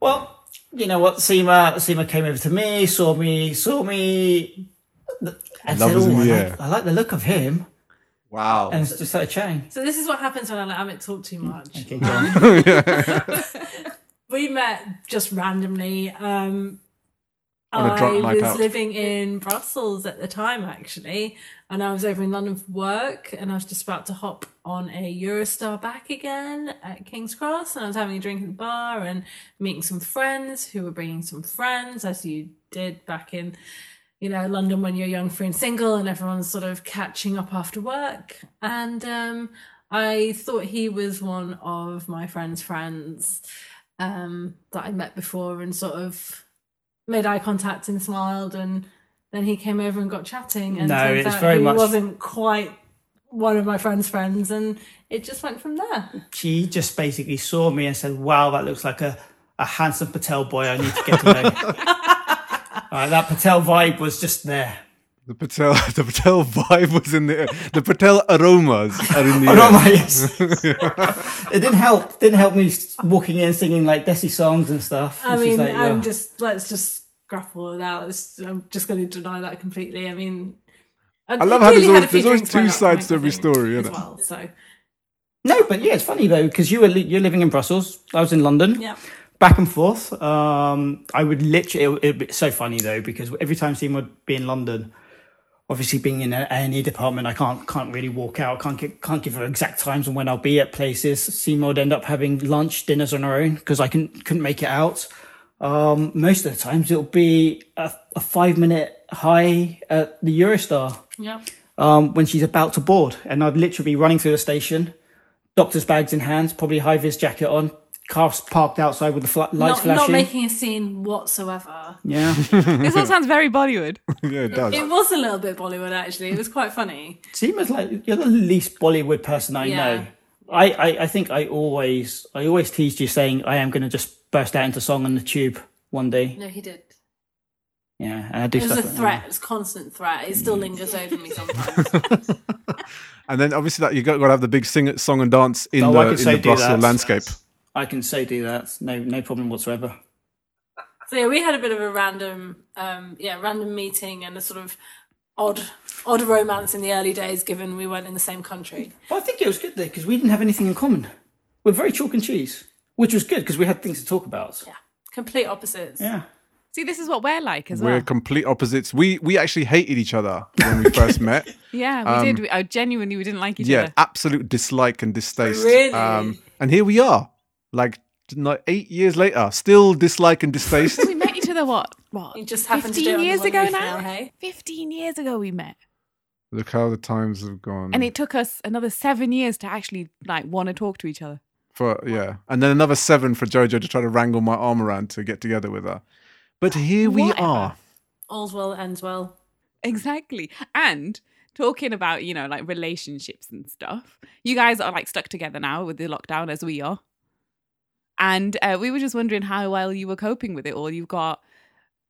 Well, you know what? Seema, Seema came over to me, saw me, saw me, and Love said, "Oh, I the like. I like the look of him," Wow. and just started chatting. so this is what happens when I let Amit talk too much. Okay, go on. we met just randomly. Um, On a I was out. living in Brussels at the time, actually, and I was over in London for work, and I was just about to hop on a Eurostar back again at King's Cross, and I was having a drink at the bar and meeting some friends who were bringing some friends, as you did back in, you know, London when you're young, free and single, and everyone's sort of catching up after work, and um, I thought he was one of my friend's friends um, that I met before and sort of made eye contact and smiled and then he came over and got chatting and No, it's very he much- wasn't quite one of my friend's friends and it just went from there. She just basically saw me and said, "Wow, that looks like a, a handsome Patel boy. I need to get to know." Alright, that Patel vibe was just there. The Patel, the Patel vibe was in the air. The Patel aromas are in the Oh, air. no, yes. it didn't help. Didn't help me walking in singing like Desi songs and stuff. I mean, like, I'm yeah. just let's just grapple with that. It's- I'm just going to deny that completely. I mean, I, love how there's always- there's always two sides to every story, as isn't it? well. So No, but yeah, it's funny though because you were li- you're living in Brussels. I was in London. yeah, Back and forth. Um, I would literally. It, it'd be so funny though because every time Seema would be in London, obviously being in an A and E department, I can't can't really walk out. Can't give, can't give her exact times on when I'll be at places. Seema would end up having lunch, dinners on her own because I can couldn't make it out. Um, most of the times it'll be a, a five minute high at the Eurostar yeah. um, when she's about to board, and I'd literally be running through the station, doctor's bags in hands, probably high vis jacket on, cars parked outside with the fla- lights Not, not making a scene whatsoever. yeah, This all sounds very Bollywood. yeah, it does. It was a little bit Bollywood actually. It was quite funny. Seema's like you're the least Bollywood person I Yeah. know. I, I, I think I always I always teased you saying I am going to just burst out into song on the tube one day. No, he did. Yeah, and I do It was stuff. a like threat. It was a constant threat. It Mm. still lingers over me sometimes. And then obviously that you got, got to have the big sing, song and dance in Oh, the I in so the Brussels that. landscape. that. I can so do that. No no problem whatsoever. So yeah, we had a bit of a random, um, yeah, random meeting and a sort of odd, odd romance in the early days, given we weren't in the same country. But I think it was good there because we didn't have anything in common. We're very chalk and cheese, which was good because we had things to talk about. Yeah, complete opposites. Yeah. See, this is what we're like as We're well. complete opposites. We we actually hated each other when we first met. Yeah, we did. We, uh, genuinely, we didn't like each Yeah, other. Yeah, absolute dislike and distaste. Really? Um, and here we are, like not eight years later, still dislike and distaste. we met each other what? What? You just happened to do Fifteen years ago now. now, hey? Fifteen years ago we met, Look how the times have gone. and it took us another seven years to actually like want to talk to each other. for yeah, and then another seven for Jojo to try to wrangle my arm around to get together with her. But here we Whatever. are. All's well that ends well. Exactly. And talking about, you know, like relationships and stuff. You guys are like stuck together now with the lockdown as we are. And uh, we were just wondering how well you were coping with it all. You've got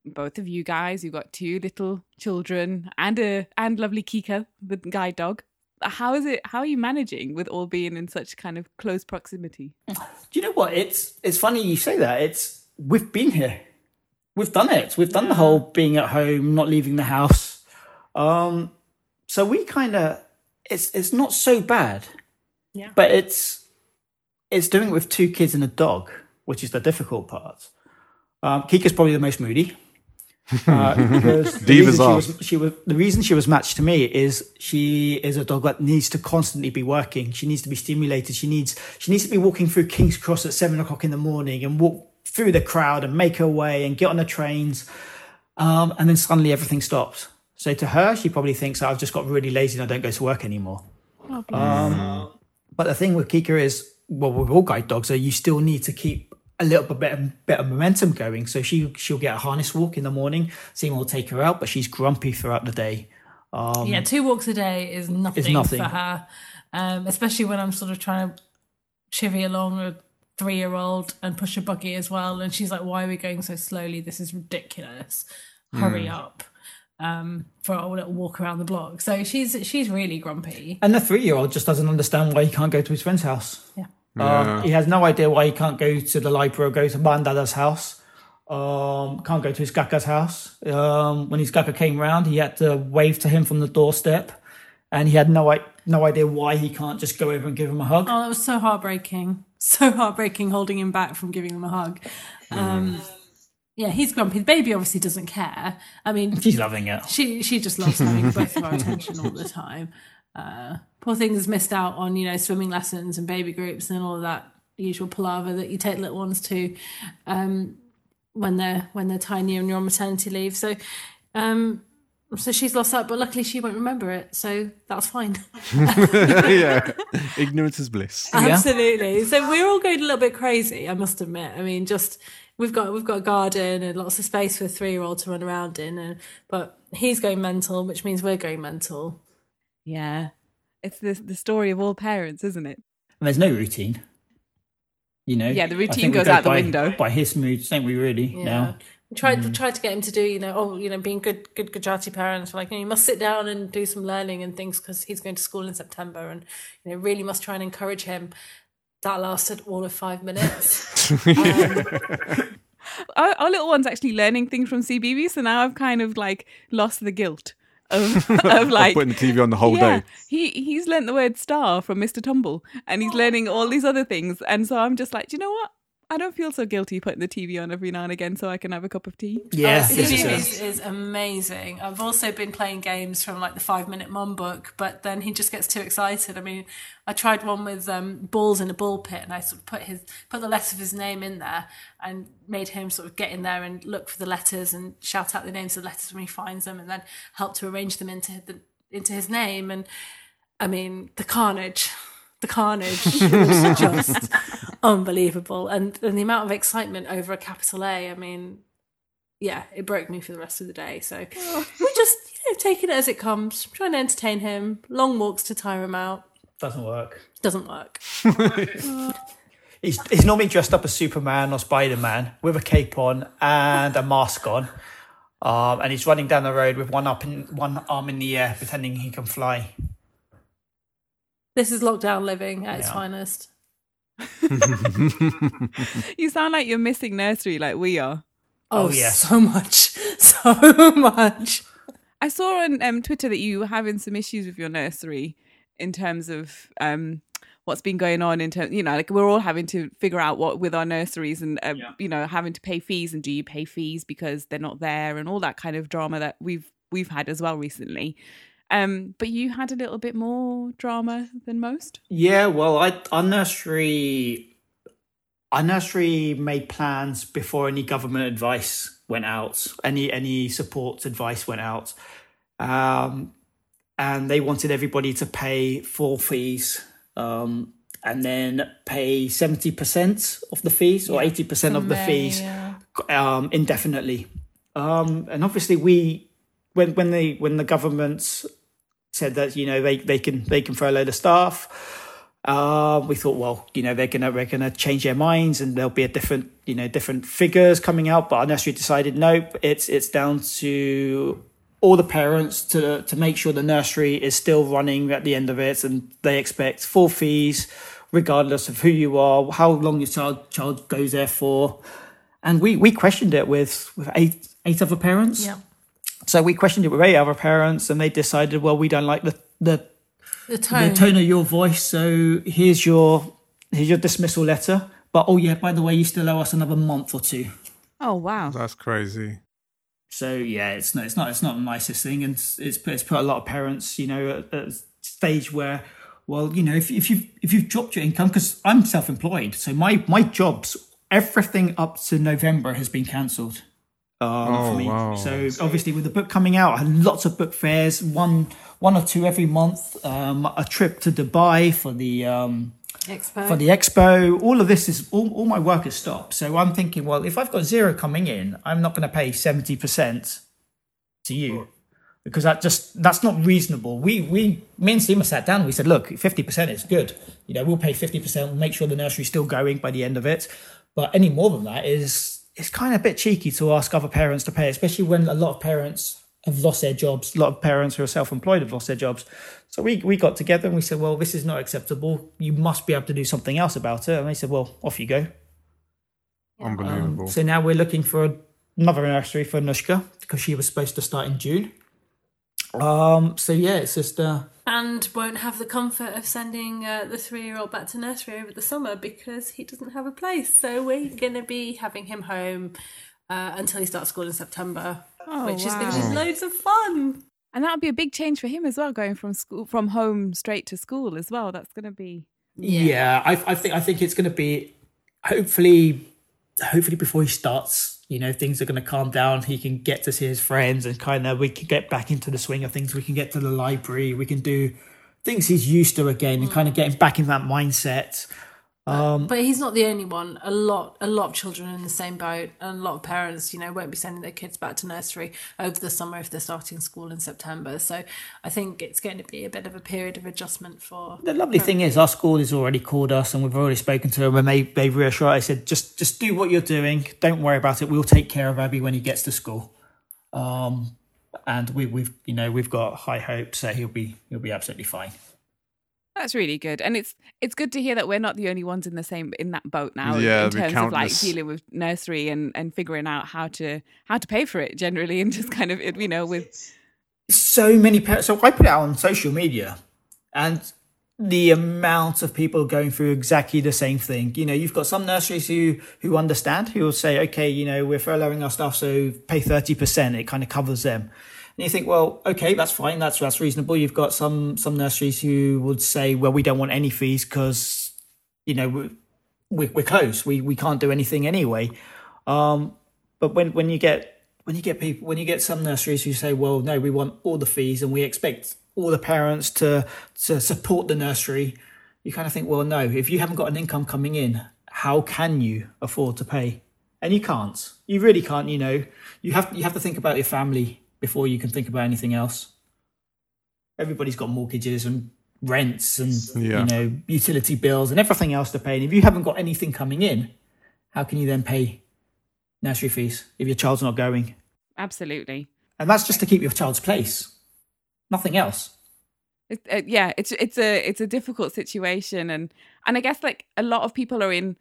both of you guys, you've got two little children and a and lovely Kika, the guide dog. How is it how are you managing with all being in such kind of close proximity? Do you know what? It's it's funny you say that. It's we've been here. we've done it. We've done the whole being at home, not leaving the house. Um, so we kind of it's it's not so bad. Yeah. But it's it's doing it with two kids and a dog, which is the difficult part. Um, Kika's probably the most moody. Uh, because the Divas reason she was, she was the reason she was matched to me is she is a dog that needs to constantly be working. She needs to be stimulated. She needs she needs to be walking through King's Cross at seven o'clock in the morning and walk through the crowd and make her way and get on the trains. Um, and then suddenly everything stops. So to her, she probably thinks I've just got really lazy and I don't go to work anymore. Um, but the thing with Kika is, well, with all guide dogs, are you still need to keep a little bit better, better momentum going. So she she'll get a harness walk in the morning. Seema will take her out, but she's grumpy throughout the day. Um, yeah, two walks a day is nothing, is nothing. for her, um, especially when I'm sort of trying to chivvy along a three year old and push a buggy as well. And she's like, Why are we going so slowly? This is ridiculous. Hurry up. Um, for a little walk around the block. So she's she's really grumpy. And the three year old just doesn't understand why he can't go to his friend's house. Yeah. Um, he has no idea why he can't go to the library or go to Bandada's house. Um, can't go to his Gaka's house. Um, when his Gaka came round, he had to wave to him from the doorstep, and he had no no idea why he can't just go over and give him a hug. Oh, that was so heartbreaking. So heartbreaking holding him back from giving him a hug. Um, yeah, he's grumpy. The baby obviously doesn't care. I mean, She's loving it. she she just loves having both of our attention all the time. Uh, poor thing has missed out on you know swimming lessons and baby groups and all of that usual palaver that you take little ones to um, when they're when they're tiny and you're on maternity leave. So. Um, so she's lost that, but luckily she won't remember it, so that's fine. yeah. Ignorance is bliss. Absolutely. So we're all going a little bit crazy, I must admit. I mean, just we've got we've got a garden and lots of space for a three year old to run around in, and but he's going mental, which means we're going mental. Yeah. It's the the story of all parents, isn't it? And there's no routine. You know. Yeah, the routine goes go out the window. by his moods, don't we? Really Yeah. now. We tried we mm. tried to get him to do, you know, oh, you know, being good good Gujarati parents. We're like, you, know, you must sit down and do some learning and things because he's going to school in September, and you know, really must try and encourage him. That lasted all of five minutes. Um, our, our little one's actually learning things from CBeebies, so now I've kind of like lost the guilt of, of like Putting the TV on the whole yeah, day. he he's learnt the word star from Mr. Tumble, and he's learning all these other things, and so I'm just like, do you know what? I don't feel so guilty putting the TV on every now and again so I can have a cup of tea. Yeah, Oh, this CBeebies is is, is amazing. I've also been playing games from like the five minute mum book, but then he just gets too excited. I mean, I tried one with um, balls in a ball pit, and I sort of put his put the letter of his name in there and made him sort of get in there and look for the letters and shout out the names of the letters when he finds them, and then help to arrange them into the into his name. And I mean, the carnage. The carnage just unbelievable, and and the amount of excitement over a capital A. I mean, yeah, it broke me for the rest of the day. So we're just you know taking it as it comes, trying to entertain him. Long walks to tire him out Doesn't work. doesn't work. He's, he's normally dressed up as Superman or Spider Man with a cape on and a mask on. Um, and he's running down the road with one up in one arm in the air, pretending he can fly. This is lockdown living at its finest. You sound like you're missing nursery like we are. Oh, Oh, yes. so much, so much. I saw on um, Twitter that you were having some issues with your nursery in terms of um, what's been going on. In terms, you know, like we're all having to figure out what with our nurseries and um, you know having to pay fees and do you pay fees because they're not there and all that kind of drama that we've we've had as well recently. Um, but you had a little bit more drama than most. Yeah, well, I our nursery, our nursery made plans before any government advice went out, any any support advice went out, um, and they wanted everybody to pay full fees, um, and then pay seventy percent of the fees or eighty percent of the fees um, indefinitely. Um, and obviously, we when when the when the government said that you know they, they can they can furlough the staff, uh, we thought, well, you know they're gonna they're gonna change their minds and there'll be a different you know different figures coming out. But our nursery decided nope, it's it's down to all the parents to to make sure the nursery is still running at the end of it, and they expect full fees regardless of who you are, how long your child child goes there for and we we questioned it with with eight eight other parents. Yeah. So we questioned it with eight other parents, and they decided, well, we don't like the the, The tone. the tone of your voice. So here's your here's your dismissal letter. But oh yeah, by the way, you still owe us another month or two. Oh wow. That's crazy. So yeah, it's not it's not it's not the nicest thing, and it's it's put, it's put a lot of parents, you know, at, at a stage where, well, you know, if if you if you've dropped your income, because I'm self-employed, so my my jobs, everything up to November has been cancelled. Um, Oh, for me. wow. So obviously, with the book coming out, I had lots of book fairs, one one or two every month, um, a trip to Dubai for the um, Expo. for the expo. All of this is all, all my work has stopped. So I'm thinking, well, if I've got zero coming in, I'm not going to pay seventy percent to you because that just that's not reasonable. We we me and Seema sat down. We said, look, fifty percent is good. You know, we'll pay fifty percent. We'll make sure the nursery's still going by the end of it. But any more than that is it's kind of a bit cheeky to ask other parents to pay, especially when a lot of parents have lost their jobs. A lot of parents who are self-employed have lost their jobs. So we we got together and we said, well, this is not acceptable. You must be able to do something else about it. And they said, well, off you go. Unbelievable. So now we're looking for another nursery for Nushka because she was supposed to start in June. Um. So yeah, it's just uh, and won't have the comfort of sending uh, the three-year-old back to nursery over the summer because he doesn't have a place. So we're going to be having him home uh, until he starts school in September, Oh, which is going to be loads of fun. And that would be a big change for him as well, going from school from home straight to school as well. That's going to be yeah. I I think I think it's going to be hopefully hopefully before he starts. You know, things are going to calm down. He can get to see his friends, and kind of we can get back into the swing of things. We can get to the library. We can do things he's used to again, and mm. kind of getting back in that mindset. Um, But he's not the only one. A lot, a lot of children in the same boat, and a lot of parents, you know, won't be sending their kids back to nursery over the summer if they're starting school in September. So I think it's going to be a bit of a period of adjustment for. The lovely thing is, our school has already called us, and we've already spoken to them, and they they reassure. I said, just just do what you're doing. Don't worry about it. We'll take care of Abby when he gets to school. Um, and we, we've you know we've got high hopes that he'll be he'll be absolutely fine. That's really good, and it's it's good to hear that we're not the only ones in the same in that boat now. Yeah, in the terms of like dealing with nursery and and figuring out how to how to pay for it generally, and just kind of you know with so many parents. So I put it out on social media, and the amount of people going through exactly the same thing. You know, you've got some nurseries who who understand, who will say, okay, you know, we're furloughing our staff, so pay thirty percent. It kind of covers them. And you think, well, okay, that's fine, that's that's reasonable. You've got some some nurseries who would say, well, we don't want any fees because you know we, we we're close. We we can't do anything anyway. Um, but when when you get when you get people when you get some nurseries who say, well, no, we want all the fees and we expect all the parents to to support the nursery, you kind of think, well, no, if you haven't got an income coming in, how can you afford to pay? And you can't. You really can't. You know, you have you have to think about your family before you can think about anything else. Everybody's got mortgages and rents and Yeah. you know utility bills and everything else to pay. And if you haven't got anything coming in, how can you then pay nursery fees if your child's not going? absolutely. And that's just to keep your child's place, nothing else. It, uh, yeah, it's it's a it's a difficult situation, and and I guess like a lot of people are in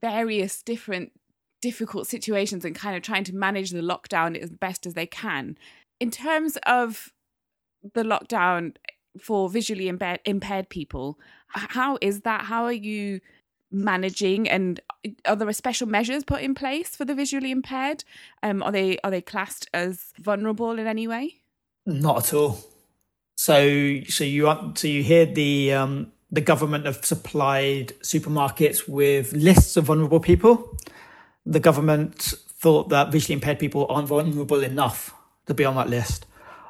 various different difficult situations and kind of trying to manage the lockdown as best as they can. In terms of the lockdown for visually impaired, impaired people, how is that? How are you managing? And are there special measures put in place for the visually impaired? Um, are they are they classed as vulnerable in any way? Not at all. So, so you so you hear the um, the government have supplied supermarkets with lists of vulnerable people. The government thought that visually impaired people aren't vulnerable enough to be on that list.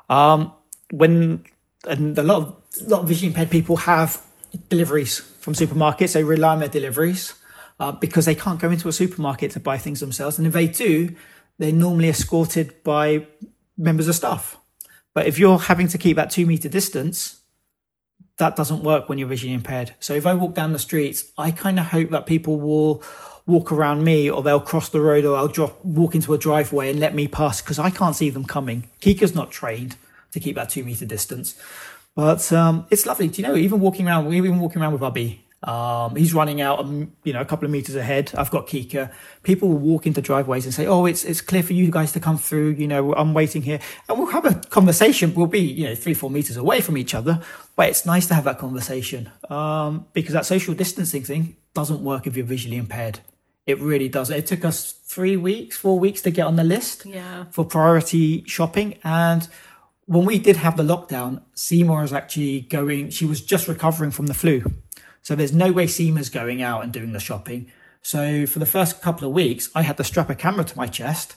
Um, when and a lot of a lot of visually impaired people have deliveries from supermarkets. They rely on their deliveries uh, because they can't go into a supermarket to buy things themselves. And if they do, they're normally escorted by members of staff. But if you're having to keep that two meter distance, that doesn't work when you're visually impaired. So if I walk down the streets, I kind of hope that people will walk around me or they'll cross the road or I'll drop, walk into a driveway and let me pass because I can't see them coming. Kika's not trained to keep that two meter distance. But um, it's lovely. Do you know, even walking around, we've been walking around with Abby Um, he's running out, um, you know, a couple of meters ahead. I've got Kika. People will walk into driveways and say, "Oh, it's it's clear for you guys to come through." You know, I'm waiting here, and we'll have a conversation. We'll be, you know, three four meters away from each other, but it's nice to have that conversation um, because that social distancing thing doesn't work if you're visually impaired. It really does. It took us three weeks, four weeks to get on the list Yeah. for priority shopping. And when we did have the lockdown, Seema is actually going, she was just recovering from the flu. So there's no way Seema's going out and doing the shopping. So for the first couple of weeks, I had to strap a camera to my chest,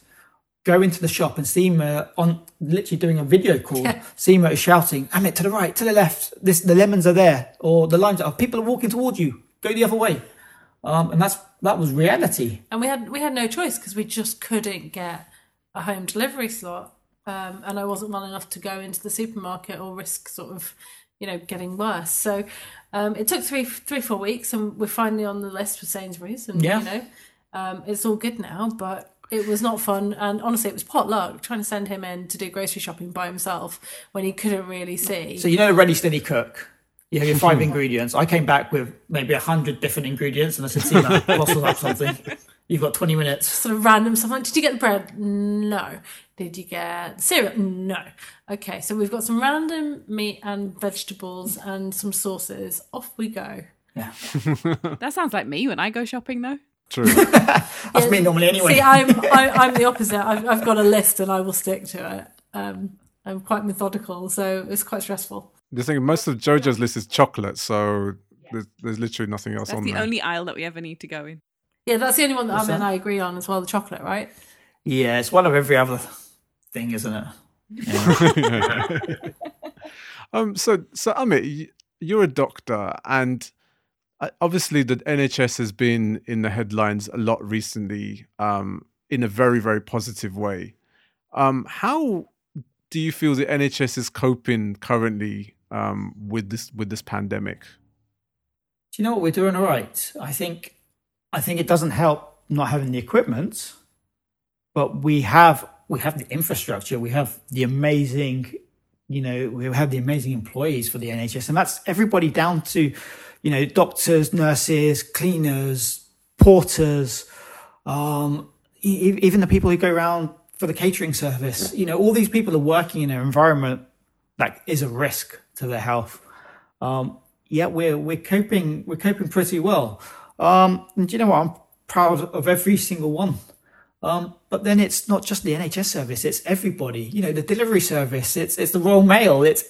go into the shop and Seema on literally doing a video call. Yeah. Seema is shouting, Amit, to the right, to the left. This, the lemons are there or the limes are, people are walking towards you. Go the other way. Um, and that's, that was reality. and we had we had no choice because we just couldn't get a home delivery slot um, and i wasn't well enough to go into the supermarket or risk sort of you know getting worse so um, it took three three four weeks and we're finally on the list for sainsbury's and Yeah. you know um, it's all good now but it was not fun and honestly it was pot luck trying to send him in to do grocery shopping by himself when he couldn't really see So you know, ready, steady, cook. You have your five ingredients. I came back with maybe a hundred different ingredients, and I said, "Tina, bustle up something. You've got twenty minutes." sort of random stuff like did you get the bread no did you get cereal no okay so we've got some random meat and vegetables and some sauces off we go Yeah, That sounds like me when I go shopping, though. True. that's me normally anyway. see i'm I, i'm the opposite I've, I've got a list and i will stick to it um i'm quite methodical so it's quite stressful the thing, most of JoJo's list is chocolate, so there's, there's literally nothing else That's on the there. only aisle that we ever need to go in. Yeah that's the only one that What's i and that? i agree on as well the chocolate right yeah, it's one of every other thing, isn't it? Um, so, so Amit, you're a doctor, and uh, obviously the NHS has been in the headlines a lot recently, um, in a very, very positive way. Um, how do you feel the NHS is coping currently um, with this with this pandemic? Do you know what we're doing? All right. I think, I think it doesn't help not having the equipment, but we have we have the infrastructure. We have the amazing, you know, we have the amazing employees for the NHS, and that's everybody down to, you know, doctors, nurses, cleaners, porters, um, e- even the people who go around for the catering service. You know, all these people are working in an environment that is a risk to their health. Um, yeah, we're we're coping we're coping pretty well. Um, and you know what? I'm proud of every single one. Um, but then it's not just the NHS service; it's everybody. You know, the delivery service. It's it's the Royal Mail. It's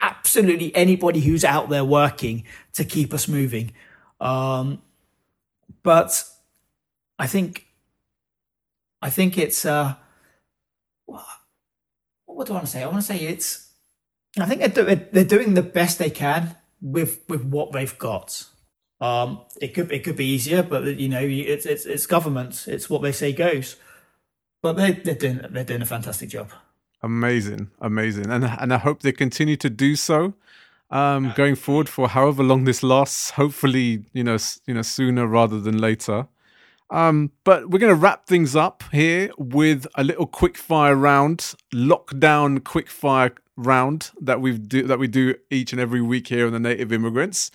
absolutely anybody who's out there working to keep us moving. Um, but I think I think it's uh, what do I want to say? I want to say it's. I think they're, do- they're doing the best they can with with what they've got. Um, it could it could be easier, but you know, it's it's it's government. It's what they say goes. But they they're doing they're doing a fantastic job. Amazing, amazing, and and I hope they continue to do so um, going forward for however long this lasts. Hopefully, you know, you know, sooner rather than later. Um, but we're going to wrap things up here with a little quick fire round, lockdown quick fire round that we do that we do each and every week here on the Native Immigrants.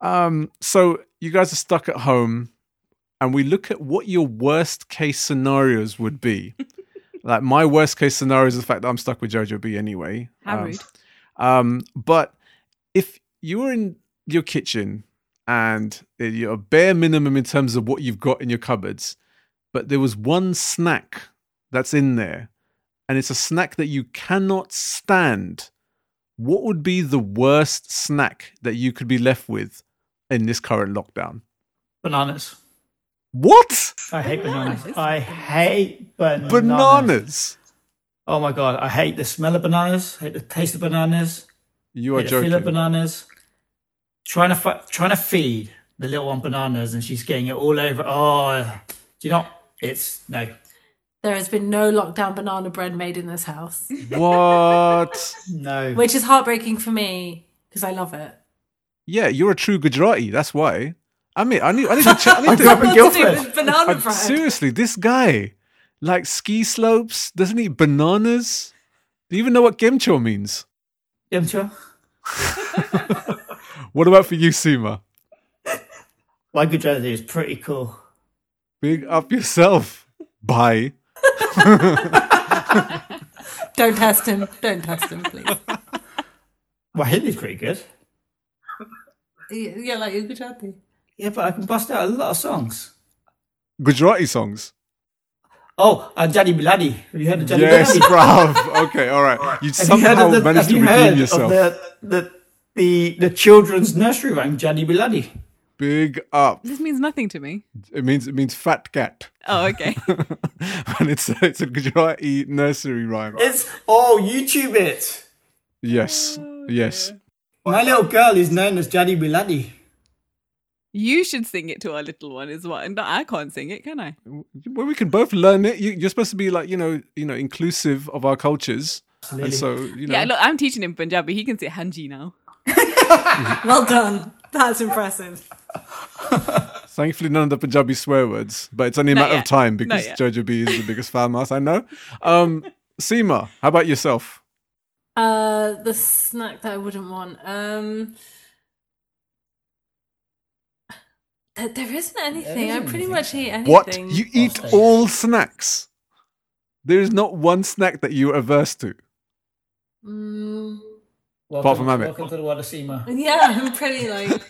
Um, so you guys are stuck at home, and we look at what your worst case scenarios would be. like my worst case scenario is the fact that I'm stuck with Jojo B anyway. How Um, rude. um, but if you were in your kitchen and you're a bare minimum in terms of what you've got in your cupboards, but there was one snack that's in there, and it's a snack that you cannot stand, what would be the worst snack that you could be left with in this current lockdown? Bananas. What? I hate bananas. I hate bananas. Bananas? Oh my god, I hate the smell of bananas. I hate the taste of bananas. You are hate the feel of bananas. Trying to fi- trying to feed the little one bananas, and she's getting it all over. Oh, do you know? It's no. there has been no lockdown banana bread made in this house What? No. which is heartbreaking for me because i love it Yeah, you're a true Gujarati. That's why. I mean, I need, I need to check. I need I to, grew up in What to do Guildford. with banana I- seriously, this guy, like ski slopes, doesn't eat bananas. Do you even know what gemcho means? Yum cha. What about for you, Seema? My Gujarati is pretty cool. Big up yourself. Bye. Don't test him. Don't test him, please. My Hindi's pretty good. Yeah, yeah, like your Gujarati. Yeah, but I can bust out a lot of songs. Gujarati songs. Oh, uh, Jadi Biladi. Have you heard of Jadi Yes, Biladi? bruv. Okay, all right. You Have somehow of the, managed to you redeem yourself. Of the, the, the, the children's nursery rhyme, Jadi Biladi? Big up. This means nothing to me. It means it means fat cat. Oh, okay. and it's a, it's a Gujarati nursery rhyme. It's, oh, YouTube it. Yes, yes. My little girl is known as Jadi Biladi. you should sing it to our little one as well. And I can't sing it, can I? Well, we can both learn it. You, you're supposed to be like you know, you know, inclusive of our cultures, and so you know. Yeah, look, I'm teaching him Punjabi. He can say Hanji now. Well done. That's impressive. Thankfully, none of the Punjabi swear words, but it's only a Not matter yet. of time because. Jojo B is the biggest fan mouse I know. Um, Seema, how about yourself? Uh, the snack that I wouldn't want. Um, there, there isn't anything. I isn't pretty anything. much eat anything. What you eat Sausage. all snacks? There is not one snack that you are averse to. Mm, Apart from Amit. Welcome to the world of Seema. yeah, I'm pretty like.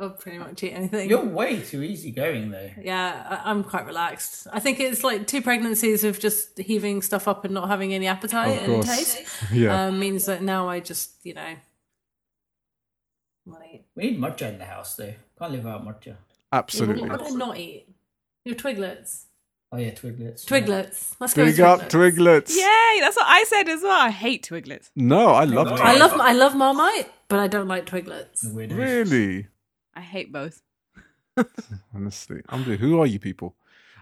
I'll pretty much eat anything. You're way too easygoing, though. Yeah, I- I'm quite relaxed. I think it's like two pregnancies of just heaving stuff up and not having any appetite and taste. Yeah. Um, means that now I just, you know, want eat. We need matcha in the house, though. Can't live without matcha. Absolutely. What would I not eat? Your twiglets. Oh, yeah, twiglets. Twiglets. Let's go Big with up twiglets. Twiglets. Yay, that's what I said as well. I hate Twiglets. No, I love I Twiglets. I love I love Marmite, but I don't like twiglets. Really? I hate both. Honestly, I'm the, who are you people?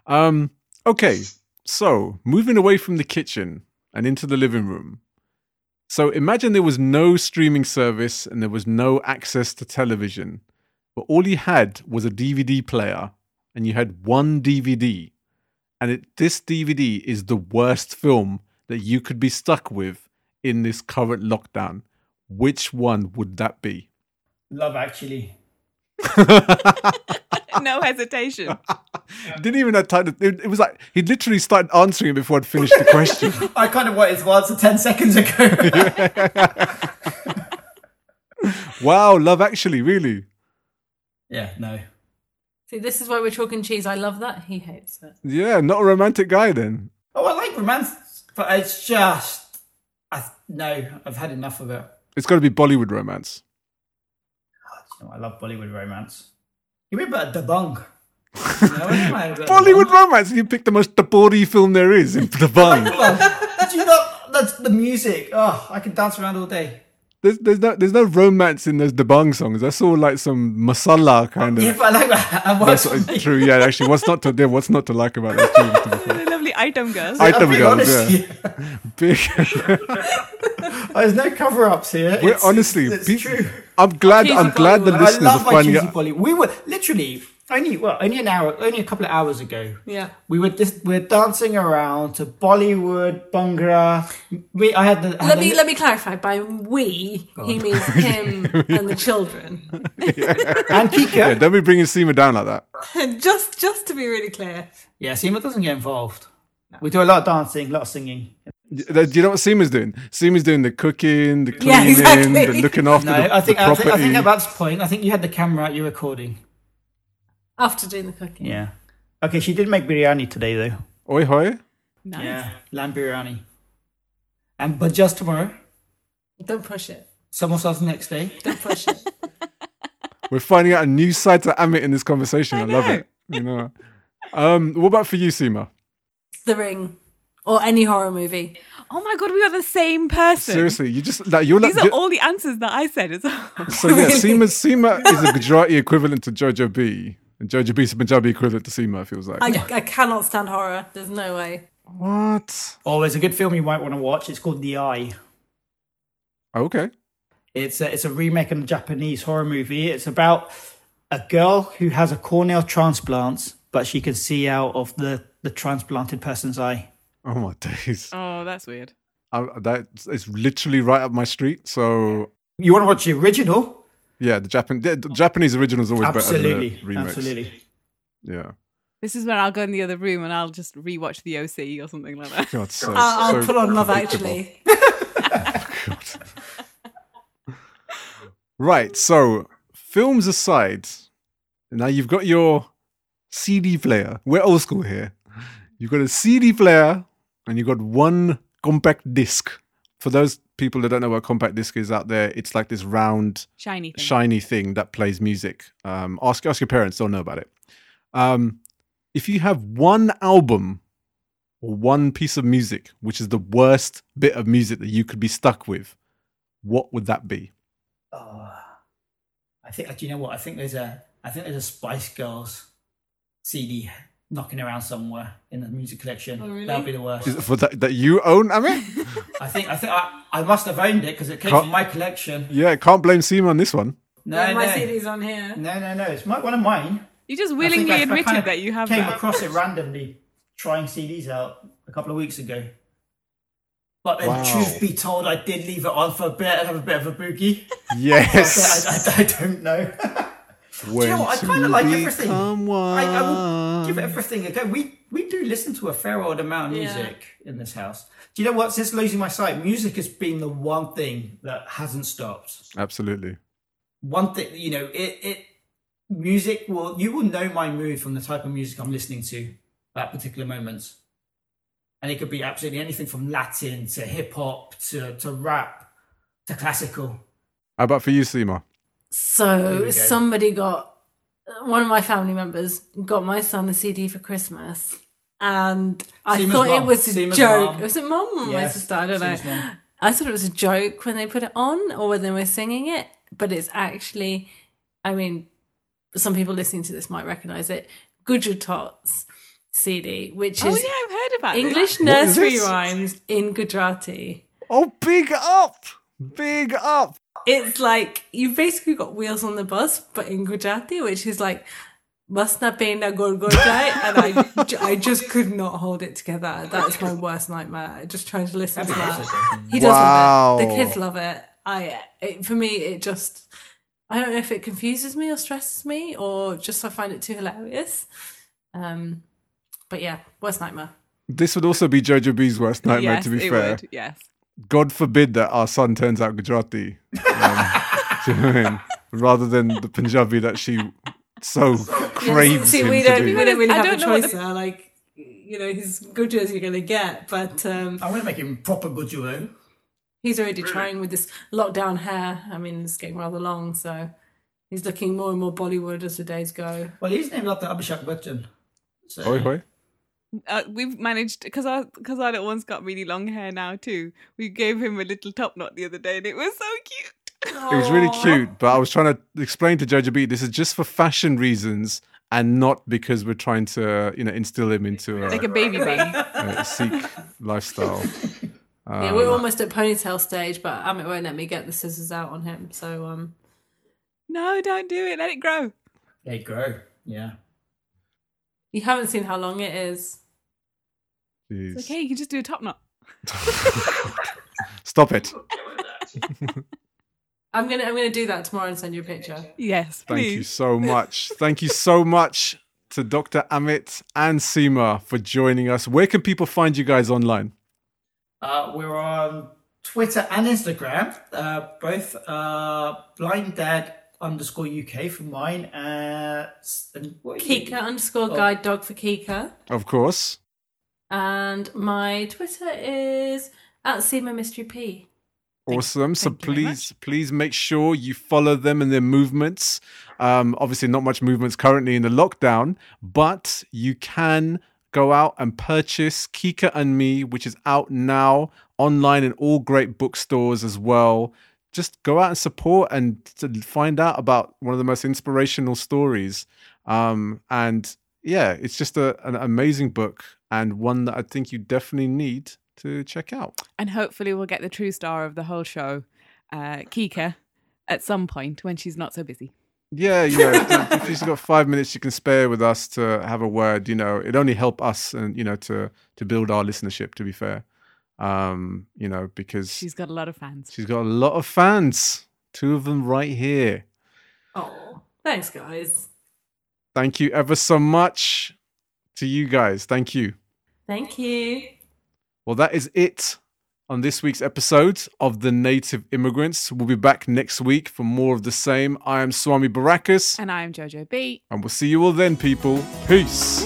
Um, okay, so moving away from the kitchen and into the living room. So imagine there was no streaming service and there was no access to television, but all you had was a DVD player and you had one DVD. And it, this DVD is the worst film that you could be stuck with in this current lockdown. Which one would that be? Love, actually. no hesitation. Didn't even have time to. It, it was like he literally started answering it before I'd finished the question. I kind of wanted to answer 10 seconds ago. wow, Love Actually, really? yeah, no. See, this is why we're talking cheese. I love that. He hates it. Yeah, not a romantic guy then. Oh, I like romance, but it's just. I No, I've had enough of it. It's got to be Bollywood romance. You I love Bollywood romance. You remember Dabangg? You know, anyway, but- Bollywood romance. You picked the most tapori film there is in the bun. Did you not? That's the music. Oh, I can dance around all day. There's, there's no there's no romance in those Dabangg songs. That's all like some masala kind of. Yeah, but I like that. And That's what's true. Yeah, actually, what's not to yeah, what's not to like about those tunes? To be fair. The lovely item girls. Item girls, honest yeah. Big. Oh, there's no cover ups here. We're It's- honestly, it's pe- true. I'm glad. Cheesy I'm glad the Bollywood. I listeners are love my finding cheesy out. Bollywood. We were literally only well, only an hour, only a couple of hours ago. Yeah. We were just we're dancing around to Bollywood, Bhangra. We, I had the. I had Let the- me let me clarify. By we, he means him and the children. and Kika. Yeah, Yeah, don't be bringing Seema down like that. just just to be really clear. Yeah, Seema doesn't get involved. We do a lot of dancing, a lot of singing. Do you know what Seema's doing? Seema's doing the cooking, the Yeah, cleaning, exactly. the looking after No, the, I think the I think. I think at that point, I think you had the camera out. You're recording. After doing the cooking. Yeah. Okay, she did make biryani today though. Oi hoy. Nice. Yeah, lamb biryani. And but just tomorrow, Don't push it. samosas next day. Don't push it. We're finding out a new side to Amit in this conversation. I, love it. You know. Um, what about for you, Seema? the Ring, or any horror movie. Oh my god, we are the same person. Seriously, you just like you're like These are you- all the answers that I said as well. so yeah. Seema Seema is a Gujarati equivalent to Jojo B, and Jojo B is a Punjabi equivalent to Seema. It feels like. I, I cannot stand horror. There's no way. what? Oh, there's a good film you might want to watch. It's called The Eye. Oh, okay. It's a, it's a remake of a Japanese horror movie. It's about a girl who has a corneal transplant, but she can see out of the, the transplanted person's eye. Oh my days. Oh, that's weird. I, that is literally right up my street. So You want to watch the original? Yeah, the Japan the Japanese original is always Absolutely, better than the remix. absolutely. Yeah. This is when I'll go in the other room and I'll just rewatch the OC or something like that. God, so, I'll, I'll put on Love predictable. Actually. Right. So, films aside, now you've got your CD player. We're old school here. You've got a CD player and you've got one compact disc. For those people that don't know what compact disc is out there, it's like this round, Shiny thing. shiny thing that plays music. Um, ask ask your parents; they'll know about it. Um, if you have one album or one piece of music, which is the worst bit of music that you could be stuck with, what would that be? Oh, I think. Do you know what? I think there's a. I think there's a Spice Girls CD knocking around somewhere in the music collection. Oh, really? That'd be the worst. Is it for that, that you own, I mean? I think. I think I, I must have owned it because it came Can't- from my collection. yeah, can't blame Seema on this one. No, Yeah, my no, CD's on here. no, no, no. It's my, one of mine. You just willingly I- I admitted kind of that you have came that. across it randomly trying CDs out a couple of weeks ago. But then, Wow. truth be told, I did leave it on for a bit and have a bit of a boogie. Yes. I, I, I don't know. when you know what? I kinda like everything. become I, I will give everything a go. We we do listen to a fair old amount of Yeah. music in this house. Do you know what? Since losing my sight, music has been the one thing that hasn't stopped. Absolutely. One thing, you know, it it music will you will know my mood from the type of music I'm listening to at particular moments. And it could be absolutely anything from Latin to hip hop to, to rap to classical. How about for you, Seema? Here So go. somebody got one of my family members got my son a CD for Christmas, and I Seema's thought mum. it was a Seema's joke. mum. Was it mum or my Yes, sister? I don't know. Seema's. I thought it was a joke when they put it on or when they were singing it, but it's actually, I mean, some people listening to this might recognize it. Gujarat Tots CD, which Oh is yeah, I've heard about this. English What is nursery rhymes in Gujarati. Oh, big up! Big up! It's like you've basically got wheels on the bus, but in Gujarati, which is like Masna Pena Gorgojai, and I, I just could not hold it together. That's my worst nightmare. Just trying to listen to that. He does Wow. love it. The kids love it. I it, for me, it just I don't know if it confuses me or stresses me or just I find it too hilarious. Um, but yeah, worst nightmare. This would also be Jojo B's worst nightmare, yes, to be it fair. would. Yes. God forbid that our son turns out Gujarati. Um, do you know what I mean? Rather than the Punjabi that she so craves See, him we to don't be. we don't really I have don't a know what choice the- there. Like you know, his good as you're gonna get, but um, I'm going to make him proper Gujarat. He's already trying with this lockdown hair. I mean, it's getting rather long, so he's looking more and more Bollywood as the days go. Well, he's named after Abhishek Bachchan. So, Hoi hoi. Uh, we've managed because our because our little one's got really long hair now too. We gave him a little top knot the other day, and it was so cute. It was really cute, but I was trying to explain to Jojo B this is just for fashion reasons and not because we're trying to, you know, instill him into a, like a baby bunny. a Sikh lifestyle. yeah, we're almost at ponytail stage, but Amit won't let me get the scissors out on him. So, um, no, don't do it. Let it grow. They grow. Yeah. You haven't seen how long it is. Jeez. It's okay. You can just do a top knot. Stop it. I'm gonna I'm gonna do that tomorrow and send you a picture. Yes, Thank please. you so much. Thank you so much to Dr. Amit and Seema for joining us. Where can people find you guys online? Uh, we're on Twitter and Instagram, uh, both uh, blind dad underscore UK for mine. Uh, and what Kika underscore Oh. guide dog for Kika, Of course. and my Twitter is at Seema Mystery P. Awesome. So thank you very please, please make sure you follow them and their movements. Um, obviously, not much movements currently in the lockdown, but you can go out and purchase Kika and Me, which is out now online in all great bookstores as well. Just go out and support and to find out about one of the most inspirational stories. Um, and yeah, it's just a, an amazing book and one that I think you definitely need to check out. And hopefully, we'll get the true star of the whole show, uh, Kika, at some point when she's not so busy. Yeah, you know, if, if she's got five minutes she can spare with us to have a word, you know, it only help us and you know to to build our listenership. To be fair, um, you know, because She's got a lot of fans. she's got a lot of fans, two of them right here. Oh, thanks, guys. Thank you ever so much to you guys. Thank you. Thank you. Well, that is it on this week's episode of The Native Immigrants. We'll be back next week for more of the same. I am Swami Barakas, And I'm Jojo B. and we'll see you all then, people. Peace.